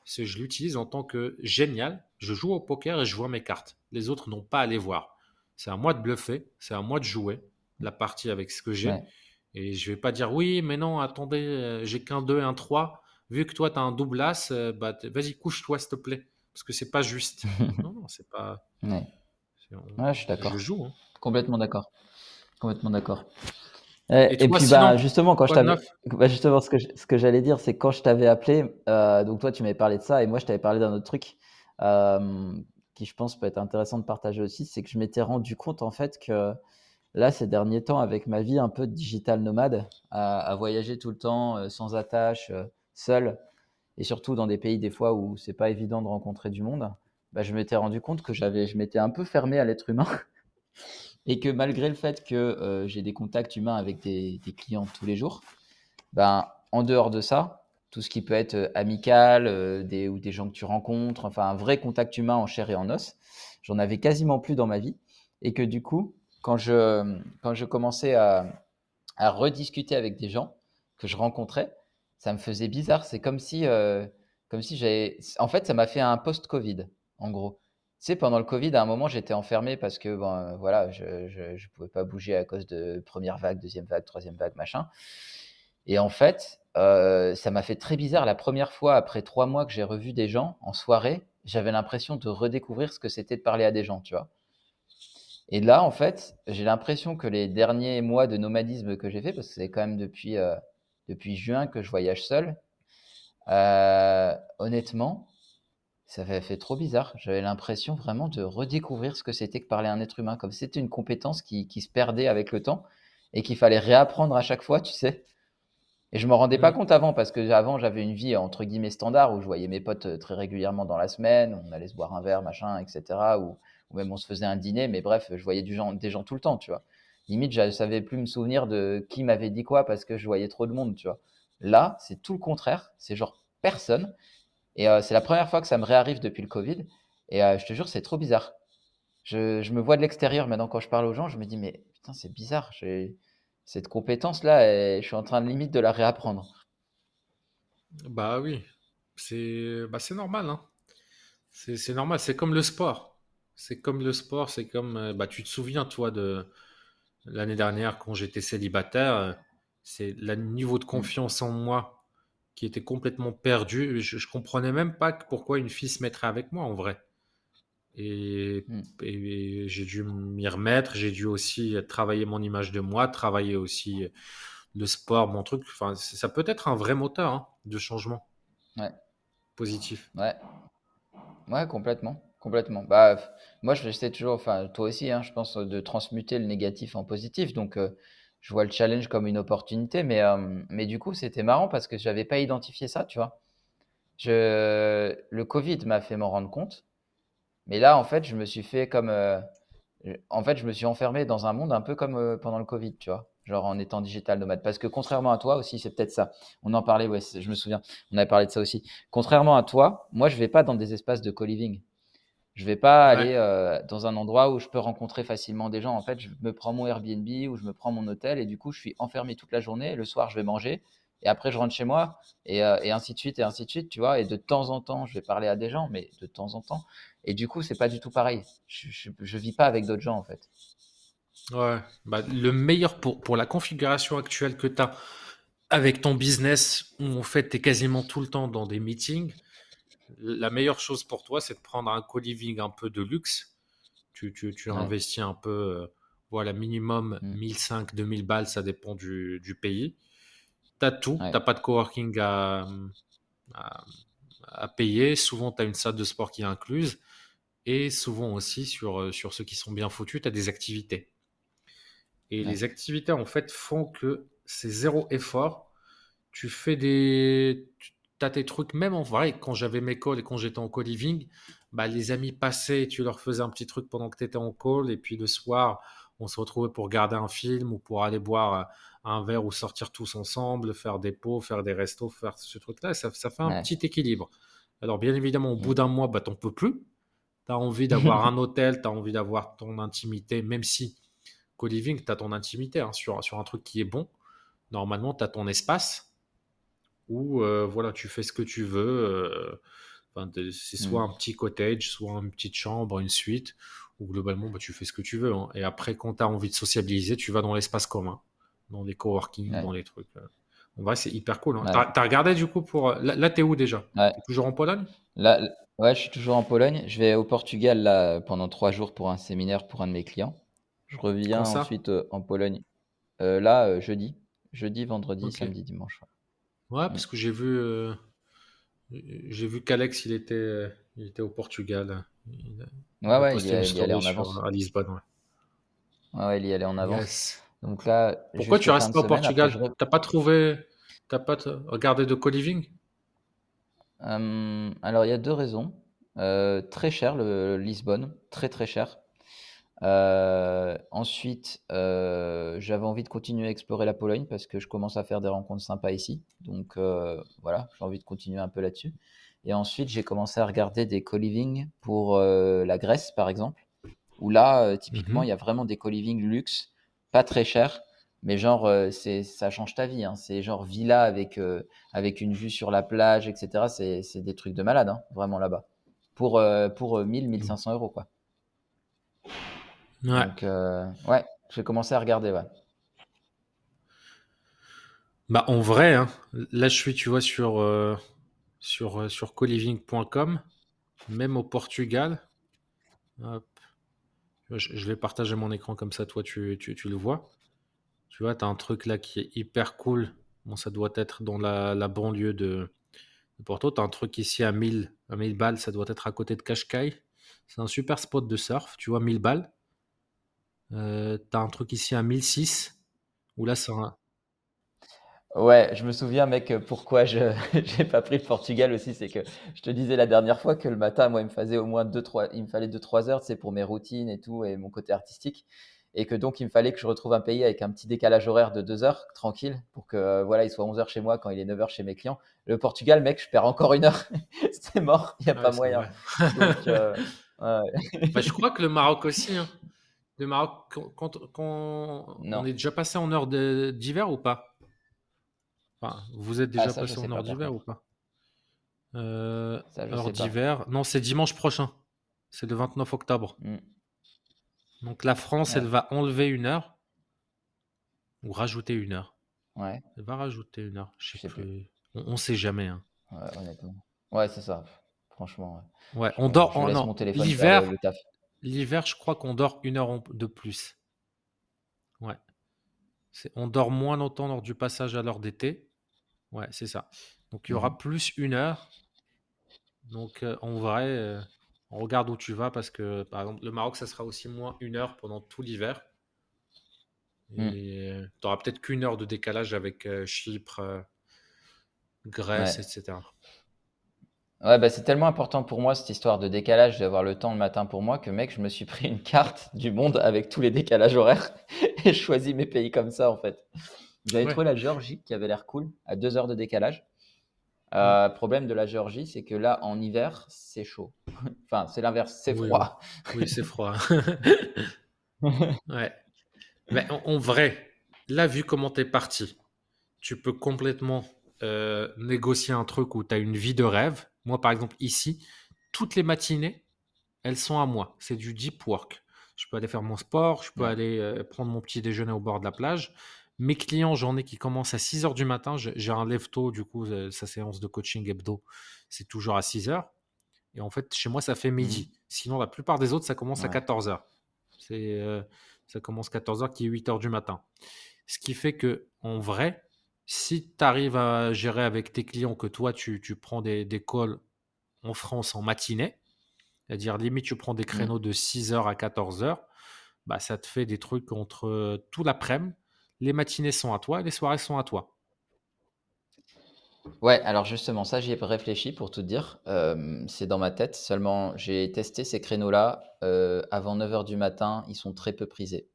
C'est je l'utilise en tant que génial. Je joue au poker et je vois mes cartes. Les autres n'ont pas à les voir. C'est à moi de bluffer, c'est à moi de jouer la partie avec ce que j'ai. Et je vais pas dire oui, mais non, attendez, euh, j'ai qu'un 2 et un 3. Vu que toi, tu as un double as, euh, bah, vas-y, couche-toi, s'il te plaît. Parce que c'est pas juste. non, non, c'est pas. Ouais. je suis d'accord. Je joue. Hein. Complètement d'accord. Complètement d'accord. Et, puis bah, justement quand je t'avais bah, justement ce que ce que j'allais dire c'est quand je t'avais appelé euh, donc toi tu m'avais parlé de ça et moi je t'avais parlé d'un autre truc euh, qui je pense peut être intéressant de partager aussi c'est que je m'étais rendu compte en fait que là ces derniers temps avec ma vie un peu digital nomade à, voyager tout le temps euh, sans attache seul et surtout dans des pays des fois où c'est pas évident de rencontrer du monde bah, je m'étais rendu compte que j'avais je m'étais un peu fermé à l'être humain et que malgré le fait que euh, j'ai des contacts humains avec des, clients tous les jours, ben, en dehors de ça, tout ce qui peut être euh, amical euh, des, ou des gens que tu rencontres, enfin un vrai contact humain en chair et en os, j'en avais quasiment plus dans ma vie. Et que du coup, quand je, quand je commençais à, à rediscuter avec des gens que je rencontrais, ça me faisait bizarre. C'est comme si, comme si j'avais. En fait, ça m'a fait un post-Covid, en gros sais, pendant le Covid, à un moment, j'étais enfermé parce que bon, voilà, je ne pouvais pas bouger à cause de première vague, deuxième vague, troisième vague, machin. Et en fait, euh, ça m'a fait très bizarre. La première fois, après trois mois que j'ai revu des gens en soirée, j'avais l'impression de redécouvrir ce que c'était de parler à des gens, tu vois. Et là, en fait, j'ai l'impression que les derniers mois de nomadisme que j'ai fait, parce que c'est quand même depuis, euh, depuis juin que je voyage seul, euh, honnêtement, ça avait fait trop bizarre. J'avais l'impression vraiment de redécouvrir ce que c'était que parler à un être humain, comme c'était une compétence qui, se perdait avec le temps et qu'il fallait réapprendre à chaque fois, tu sais. Et je me rendais pas mmh. compte avant parce que avant j'avais une vie entre guillemets standard où je voyais mes potes euh, très régulièrement dans la semaine, on allait se boire un verre, machin, etc. Ou, même on se faisait un dîner, mais bref, je voyais du des gens tout le temps, tu vois. Limite, je savais plus me souvenir de qui m'avait dit quoi parce que je voyais trop de monde, tu vois. Là, c'est tout le contraire. C'est genre personne. Et euh, c'est la première fois que ça me réarrive depuis le Covid. Et euh, je te jure, c'est trop bizarre. Je, je me vois de l'extérieur maintenant quand je parle aux gens, je me dis, mais putain, c'est bizarre. J'ai cette compétence-là et je suis en train de limite de la réapprendre. Bah oui, c'est bah, normal. Hein. C'est normal, c'est comme le sport. C'est comme le sport, c'est comme. Euh, bah, tu te souviens, toi, de l'année dernière quand j'étais célibataire, c'est le niveau de confiance en moi qui était complètement perdu. Je, ne comprenais même pas pourquoi une fille se mettrait avec moi en vrai. Et, hmm. j'ai dû m'y remettre. J'ai dû aussi travailler mon image de moi, travailler aussi le sport, mon truc. Enfin, ça peut être un vrai moteur hein, de changement. Ouais. Positif. Ouais. Ouais, complètement. Complètement. Bah, moi, je j'essaie toujours, enfin, toi aussi, hein, je pense, de transmuter le négatif en positif. Donc, euh, je vois le challenge comme une opportunité, mais, euh, mais du coup, c'était marrant parce que je n'avais pas identifié ça, tu vois. Je, le Covid m'a fait m'en rendre compte, mais là, en fait, je me suis fait comme. Euh, en fait, je me suis enfermé dans un monde un peu comme pendant le Covid, tu vois. genre en étant digital nomade. Parce que contrairement à toi aussi, c'est peut-être ça. On en parlait, ouais, je me souviens, on avait parlé de ça aussi. Contrairement à toi, moi, je vais pas dans des espaces de co-living. Je vais pas aller euh, dans un endroit où je peux rencontrer facilement des gens. En fait, je me prends mon Airbnb ou je me prends mon hôtel et du coup, je suis enfermé toute la journée. Le soir, je vais manger et après, je rentre chez moi et, euh, et ainsi de suite et ainsi de suite, tu vois. Et de temps en temps, je vais parler à des gens, mais de temps en temps. Et du coup, c'est pas du tout pareil. Je, je, vis pas avec d'autres gens en fait. Ouais, bah, le meilleur pour, pour la configuration actuelle que tu as avec ton business, où en fait, tu es quasiment tout le temps dans des meetings, la meilleure chose pour toi, c'est de prendre un co-living un peu de luxe. Tu, tu, tu investis un peu, euh, voilà, minimum 1500, mm. 2000 balles, ça dépend du, du pays. Tu as tout, tu n'as pas de coworking à, à, à payer. Souvent, tu as une salle de sport qui est incluse. Et souvent aussi, sur, euh, sur ceux qui sont bien foutus, tu as des activités. Et les activités, en fait, font que c'est zéro effort. Tu fais des. Tu as tes trucs, même en vrai, quand j'avais mes calls et quand j'étais en co-living, bah, les amis passaient et tu leur faisais un petit truc pendant que tu étais en call. Et puis le soir, on se retrouvait pour regarder un film ou pour aller boire euh, un verre ou sortir tous ensemble, faire des pots, faire des restos, faire ce truc-là. Ça, ça fait un petit équilibre. Alors, bien évidemment, au bout mmh. d'un mois, bah, n'en peux plus. Tu as envie d'avoir un hôtel, tu as envie d'avoir ton intimité, même si co-living, tu as ton intimité hein, sur, sur un truc qui est bon. Normalement, tu as ton espace où voilà, tu fais ce que tu veux. C'est soit mmh. un petit cottage, soit une petite chambre, une suite, ou globalement, bah, tu fais ce que tu veux. Hein. Et après, quand tu as envie de sociabiliser, tu vas dans l'espace commun, dans les coworking, dans les trucs. En vrai, c'est hyper cool. Hein. T'as as regardé du coup pour. Là, t'es où déjà? Toujours en Pologne? Là, ouais, je suis toujours en Pologne. Je vais au Portugal là pendant trois jours pour un séminaire pour un de mes clients. Je reviens ensuite euh, en Pologne. Euh, là, euh, jeudi. Jeudi, vendredi, samedi, dimanche. Ouais, parce que j'ai vu, j'ai vu qu'Alex, il était, il était au Portugal. ouais, ouais, il, y allait en avance. À Lisbonne, ouais. Ouais, il y allait en avance. Donc là, Pourquoi tu restes pas au Portugal? Tu T'as pas trouvé, t'as pas regardé de co-living? Alors, il y a deux raisons. très cher, le Lisbonne, très très cher. Euh, ensuite, euh, j'avais envie de continuer à explorer la Pologne parce que je commence à faire des rencontres sympas ici. Donc euh, voilà, j'ai envie de continuer un peu là-dessus. Et ensuite, j'ai commencé à regarder des co-living pour la Grèce, par exemple, où là, typiquement, mmh il y a vraiment des co-living luxe, pas très cher, mais genre, c'est, ça change ta vie. Hein. C'est genre villa avec, avec une vue sur la plage, etc. C'est, c'est des trucs de malade, hein, vraiment là-bas. Pour, pour 1000, 1500 euros, quoi. Ouais. Donc, euh, ouais, j'ai commencé à regarder, ouais. Bah, en vrai, hein, là, je suis, tu vois, sur, euh, sur, euh, sur coliving.com, même au Portugal. Je, vais partager mon écran comme ça, toi, tu, tu, tu le vois. Tu vois, tu as un truc là qui est hyper cool. Bon, ça doit être dans la, la banlieue de, de Porto. Tu as un truc ici à 1000, à 1000 balles, ça doit être à côté de Cascais. C'est un super spot de surf, tu vois, 1000 balles. Euh, tu as un truc ici à 1006, où là, c'est un... Ouais, je me souviens, mec, pourquoi je n'ai pas pris le Portugal aussi, c'est que je te disais la dernière fois que le matin, moi, il me faisait au moins 2-3, il me fallait 2-3 heures, c'est pour mes routines et tout, et mon côté artistique. Et que donc, il me fallait que je retrouve un pays avec un petit décalage horaire de 2 heures, tranquille, pour que, voilà, il soit 11 heures chez moi quand il est 9 heures chez mes clients. Le Portugal, mec, je perds encore une heure. c'est mort, il n'y a pas moyen. Donc, euh, ouais. bah, je crois que le Maroc aussi, hein. Le Maroc, quand, on est déjà passé en heure d'hiver ou pas? Enfin, Vous êtes déjà ah, passé en heure d'hiver ou pas? Euh, Heure d'hiver. Non, c'est dimanche prochain. C'est le 29 octobre. Mm. Donc la France, elle va enlever une heure ou rajouter une heure. Ouais. Elle va rajouter une heure. Je sais, plus. On, ne sait jamais. Hein. Ouais, honnêtement. Ouais, c'est ça. Franchement. Ouais, on dort. en L'hiver, L'hiver, je crois qu'on dort une heure de plus. Ouais. On dort moins longtemps lors du passage à l'heure d'été. Ouais, c'est ça. Donc il y aura mmh plus une heure. Donc euh, en vrai, euh, on regarde où tu vas parce que par exemple, le Maroc, ça sera aussi moins une heure pendant tout l'hiver. Mmh. Et euh, tu auras peut-être qu'une heure de décalage avec Chypre, Grèce, etc. Ouais, bah, c'est tellement important pour moi cette histoire de décalage, d'avoir le temps le matin pour moi, que mec, je me suis pris une carte du monde avec tous les décalages horaires et je choisis mes pays comme ça en fait. J'avais trouvé la Géorgie qui avait l'air cool, à deux heures de décalage. Euh, problème de la Géorgie, c'est que là, en hiver, c'est chaud. enfin, c'est l'inverse, c'est froid. Oui, c'est froid. ouais. Mais en, vrai, là, vu comment tu es parti, tu peux complètement euh, négocier un truc où tu as une vie de rêve. Moi, par exemple, ici, toutes les matinées, elles sont à moi. C'est du deep work. Je peux aller faire mon sport, je peux aller euh, prendre mon petit déjeuner au bord de la plage. Mes clients, j'en ai qui commencent à 6 heures du matin. J'ai un lève tôt, du coup, euh, sa séance de coaching hebdo, c'est toujours à 6 heures. Et en fait, chez moi, ça fait midi. Mmh. Sinon, la plupart des autres, ça commence à 14 heures. C'est, euh, ça commence 14 heures, qui est 8 heures du matin. Ce qui fait que, en vrai, si tu arrives à gérer avec tes clients que toi, tu, tu prends des, des calls en France en matinée, c'est-à-dire limite, tu prends des mmh. créneaux de 6 heures à 14 heures, bah, ça te fait des trucs entre euh, tout l'après-midi les matinées sont à toi, les soirées sont à toi. Ouais, alors justement, ça, j'y ai réfléchi pour tout dire. Euh, c'est dans ma tête. Seulement, j'ai testé ces créneaux-là. Euh, avant 9h du matin, ils sont très peu prisés.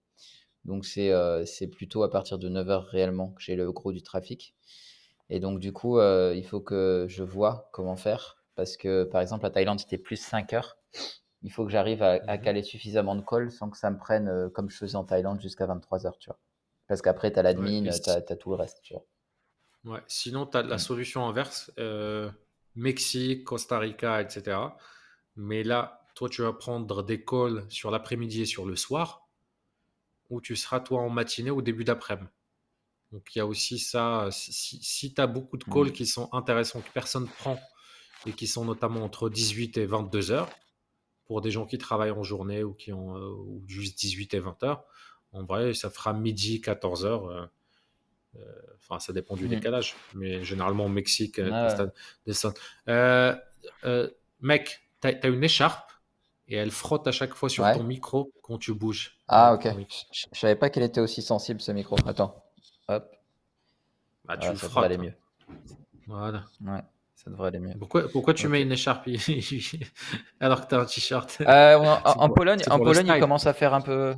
Donc, euh, c'est plutôt à partir de 9h réellement que j'ai le gros du trafic. Et donc, du coup, il faut que je vois comment faire. Parce que, par exemple, à Thaïlande, c'était plus 5 heures. Il faut que j'arrive à, à, mmh caler suffisamment de calls sans que ça me prenne, comme je faisais en Thaïlande, jusqu'à 23 heures, tu vois. Parce qu'après, tu as l'admin, tu as, tout le reste. Tu vois. Ouais. Sinon, tu as la mm. solution inverse euh, Mexique, Costa Rica, etc. Mais là, toi, tu vas prendre des calls sur l'après-midi et sur le soir, ou tu seras toi en matinée ou début d'après-midi. Donc il y a aussi ça. Si, tu as beaucoup de calls mm. qui sont intéressants, que personne prend, et qui sont notamment entre 18 et 22 heures, pour des gens qui travaillent en journée ou qui ont euh, ou juste 18 et 20 heures, en vrai, ça fera midi, 14 heures. Euh, euh, enfin, ça dépend du mm. décalage. Mais généralement, au Mexique, euh, mec, tu as, une écharpe et elle frotte à chaque fois sur ton micro quand tu bouges. Ah, ok. Je, ne savais pas qu'elle était aussi sensible, ce micro. Attends. Hop. Bah, tu ça devrait aller mieux. Voilà. Ouais, ça devrait aller mieux. Pourquoi, pourquoi tu mets une écharpe? Alors que tu as un t-shirt en, Pologne, en Pologne il commence à faire un peu.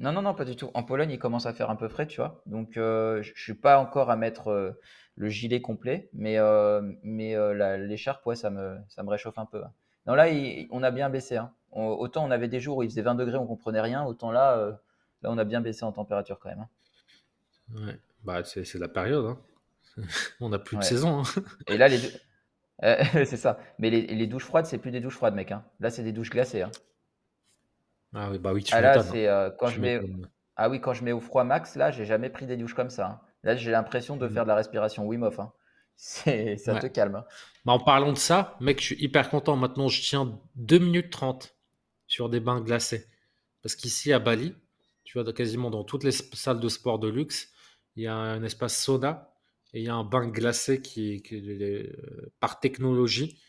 Non, non, non, pas du tout. En Pologne, il commence à faire un peu frais, tu vois. Donc, euh, je suis pas encore à mettre euh, le gilet complet, mais, euh, mais l'écharpe, ouais, ça me, ça me réchauffe un peu. Hein. Non, là, on a bien baissé. Hein. Autant on avait des jours où il faisait 20 degrés, on comprenait rien, autant là, là, on a bien baissé en température quand même. Hein. Ouais, bah, c'est la période. on n'a plus de saison. Et là, les c'est ça. Mais les, les douches froides, c'est plus des douches froides, mec. Là, c'est des douches glacées. Ah oui, bah oui, tu Ah là, c'est euh, quand je mets. Ah oui, quand je mets au froid max, là, j'ai jamais pris des douches comme ça. Hein. Là, j'ai l'impression de mmh. faire de la respiration Wim Hof. Hein. C'est, ça te calme. Hein. Bah, en parlant de ça, mec, je suis hyper content. Maintenant, je tiens 2 minutes 30 sur des bains glacés. Parce qu'ici, à Bali, tu vois, quasiment dans toutes les salles de sport de luxe, il y a un espace soda et il y a un bain glacé qui, qui euh, par technologie,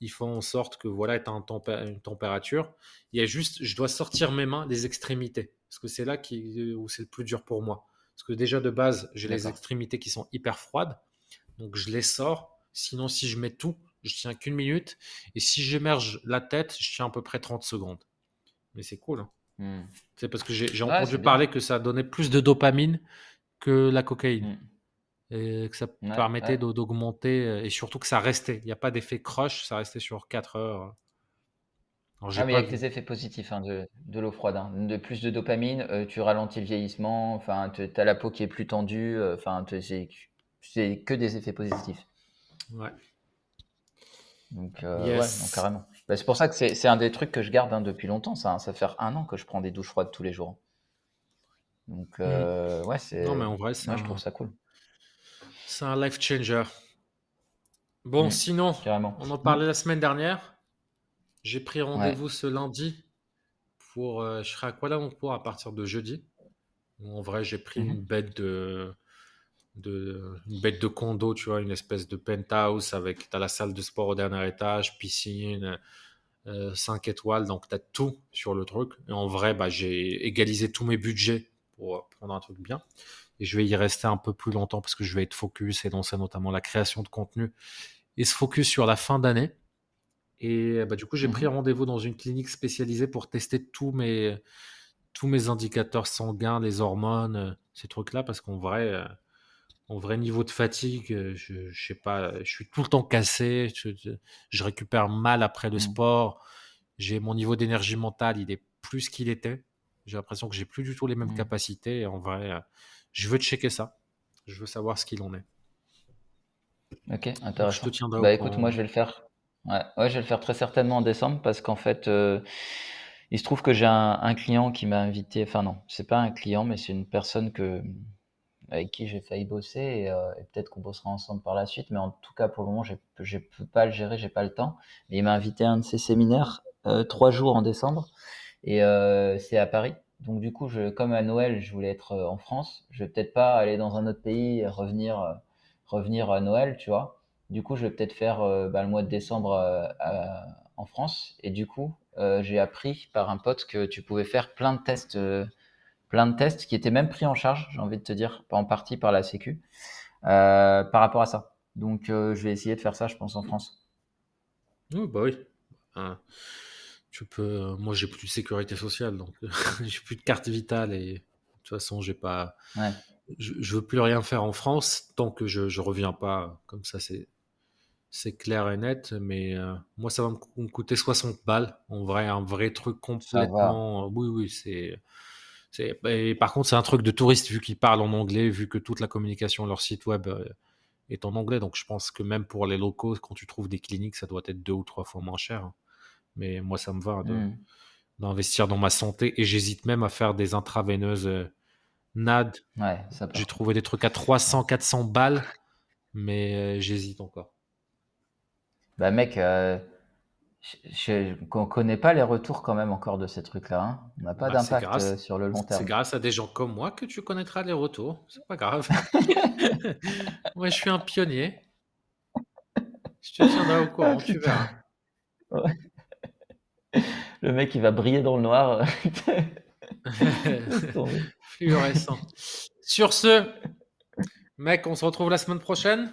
ils font en sorte que voilà, tu as une température. Il y a juste, je dois sortir mes mains des extrémités, parce que c'est là qui, où c'est le plus dur pour moi. Parce que déjà de base, j'ai les extrémités qui sont hyper froides, donc je les sors. Sinon, si je mets tout, je tiens qu'une minute. Et si j'émerge la tête, je tiens à peu près 30 secondes. Mais c'est cool. Hein. Hmm. C'est parce que j'ai entendu parler que ça donnait plus de dopamine que la cocaïne. Hmm et que ça permettait d'augmenter euh, et surtout que ça restait. Il n'y a pas d'effet crush, ça restait sur 4 heures. Alors, ah, mais avec des effets positifs hein, de, de l'eau froide. Hein. De plus de dopamine, euh, tu ralentis le vieillissement, enfin, tu as la peau qui est plus tendue, euh, enfin, c'est que des effets positifs. Ouais. Donc, ouais, carrément. Bah, c'est pour ça que c'est un des trucs que je garde hein, depuis longtemps. Ça, ça fait un an que je prends des douches froides tous les jours. Donc, mmh. ouais, c'est. Non, mais en vrai, je trouve ça cool. C'est un life changer. Bon, mm, sinon, on en parlait la semaine dernière. J'ai pris rendez-vous ce lundi pour. Euh, je serai à Kuala Lumpur à partir de jeudi. En vrai, j'ai pris une mhm. bête de, de, une bête de condo, tu vois, une espèce de penthouse avec. As la salle de sport au dernier étage, piscine, 5 euh, étoiles, donc tu as tout sur le truc. Et en vrai, bah, j'ai égalisé tous mes budgets pour prendre un truc bien et je vais y rester un peu plus longtemps parce que je vais être focus et lancer notamment la création de contenu et se focus sur la fin d'année. Et bah, du coup, j'ai Mhm. pris rendez-vous dans une clinique spécialisée pour tester tous mes, tous mes indicateurs sanguins, les hormones, euh, ces trucs-là, parce qu'en vrai, euh, en vrai niveau de fatigue, euh, je, je sais pas, je suis tout le temps cassé, je, récupère mal après le Mhm. sport, j'ai mon niveau d'énergie mentale, il est plus qu'il était. J'ai l'impression que j'ai plus du tout les mêmes Mhm. capacités. Et en vrai, euh, je veux checker ça. Je veux savoir ce qu'il en est. Ok, Donc je te intéressant. tiendrai Bah écoute, moi je vais le faire. Ouais, ouais, je vais le faire très certainement en décembre parce qu'en fait, euh, il se trouve que j'ai un, un client qui m'a invité. Enfin non, c'est pas un client, mais c'est une personne que avec qui j'ai failli bosser et, euh, et peut-être qu'on bossera ensemble par la suite. Mais en tout cas, pour le moment, je peux pas le gérer, j'ai pas le temps. Mais il m'a invité à un de ses séminaires euh, trois jours en décembre et euh, c'est à Paris. Donc du coup, comme à Noël, je voulais être en France. Je vais peut-être pas aller dans un autre pays, et revenir, revenir à Noël, tu vois. Du coup, je vais peut-être faire bah, le mois de décembre en France. Et du coup, j'ai appris par un pote que tu pouvais faire plein de tests, plein de tests qui étaient même pris en charge, j'ai envie de te dire, en partie par la Sécu, euh, par rapport à ça. Donc, euh, je vais essayer de faire ça, je pense, en France. Oui, bah oui. Hein, tu peux. Moi, j'ai plus de sécurité sociale, donc j'ai plus de carte vitale et de toute façon, j'ai pas. Ouais. Je, je veux plus rien faire en France tant que je, je reviens pas. Comme ça, c'est c'est clair et net. Mais euh, moi, ça va me coûter 60 balles. En vrai, un vrai truc complètement. Oui, oui, c'est. Et par contre, c'est un truc de touriste vu qu'ils parlent en anglais, vu que toute la communication, leur site web euh, est en anglais. Donc, je pense que même pour les locaux, quand tu trouves des cliniques, ça doit être deux ou trois fois moins cher. Mais moi, ça me va Hmm. d'investir dans ma santé et j'hésite même à faire des intraveineuses euh, NAD. Ouais, J'ai trouvé des trucs à 300, 400 balles, mais euh, j'hésite encore. Bah mec, euh, qu'on connaît pas les retours quand même encore de ces trucs-là. hein. On n'a pas Bah, c'est d'impact euh, grâce, sur le long c'est terme. grâce à des gens comme moi que tu connaîtras les retours. C'est pas grave. moi, je suis un pionnier. Je te tiendrai au Ah courant, tu verras. Ouais. Le mec, il va briller dans le noir. Fluorescent. Sur ce, mec, on se retrouve la semaine prochaine.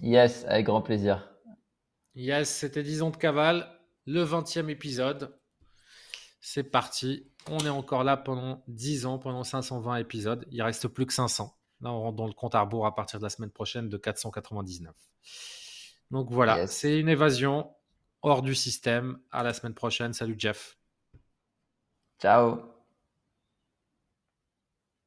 Yes, avec grand plaisir. Yes, c'était 10 ans de cavale, le 20e épisode. C'est parti. On est encore là pendant 10 ans, pendant 520 épisodes. Il reste plus que 500. Là, on rentre dans le compte à rebours à partir de la semaine prochaine de 499. Donc voilà, Yes. c'est une évasion hors du système. À la semaine prochaine. Salut Jeff. Ciao.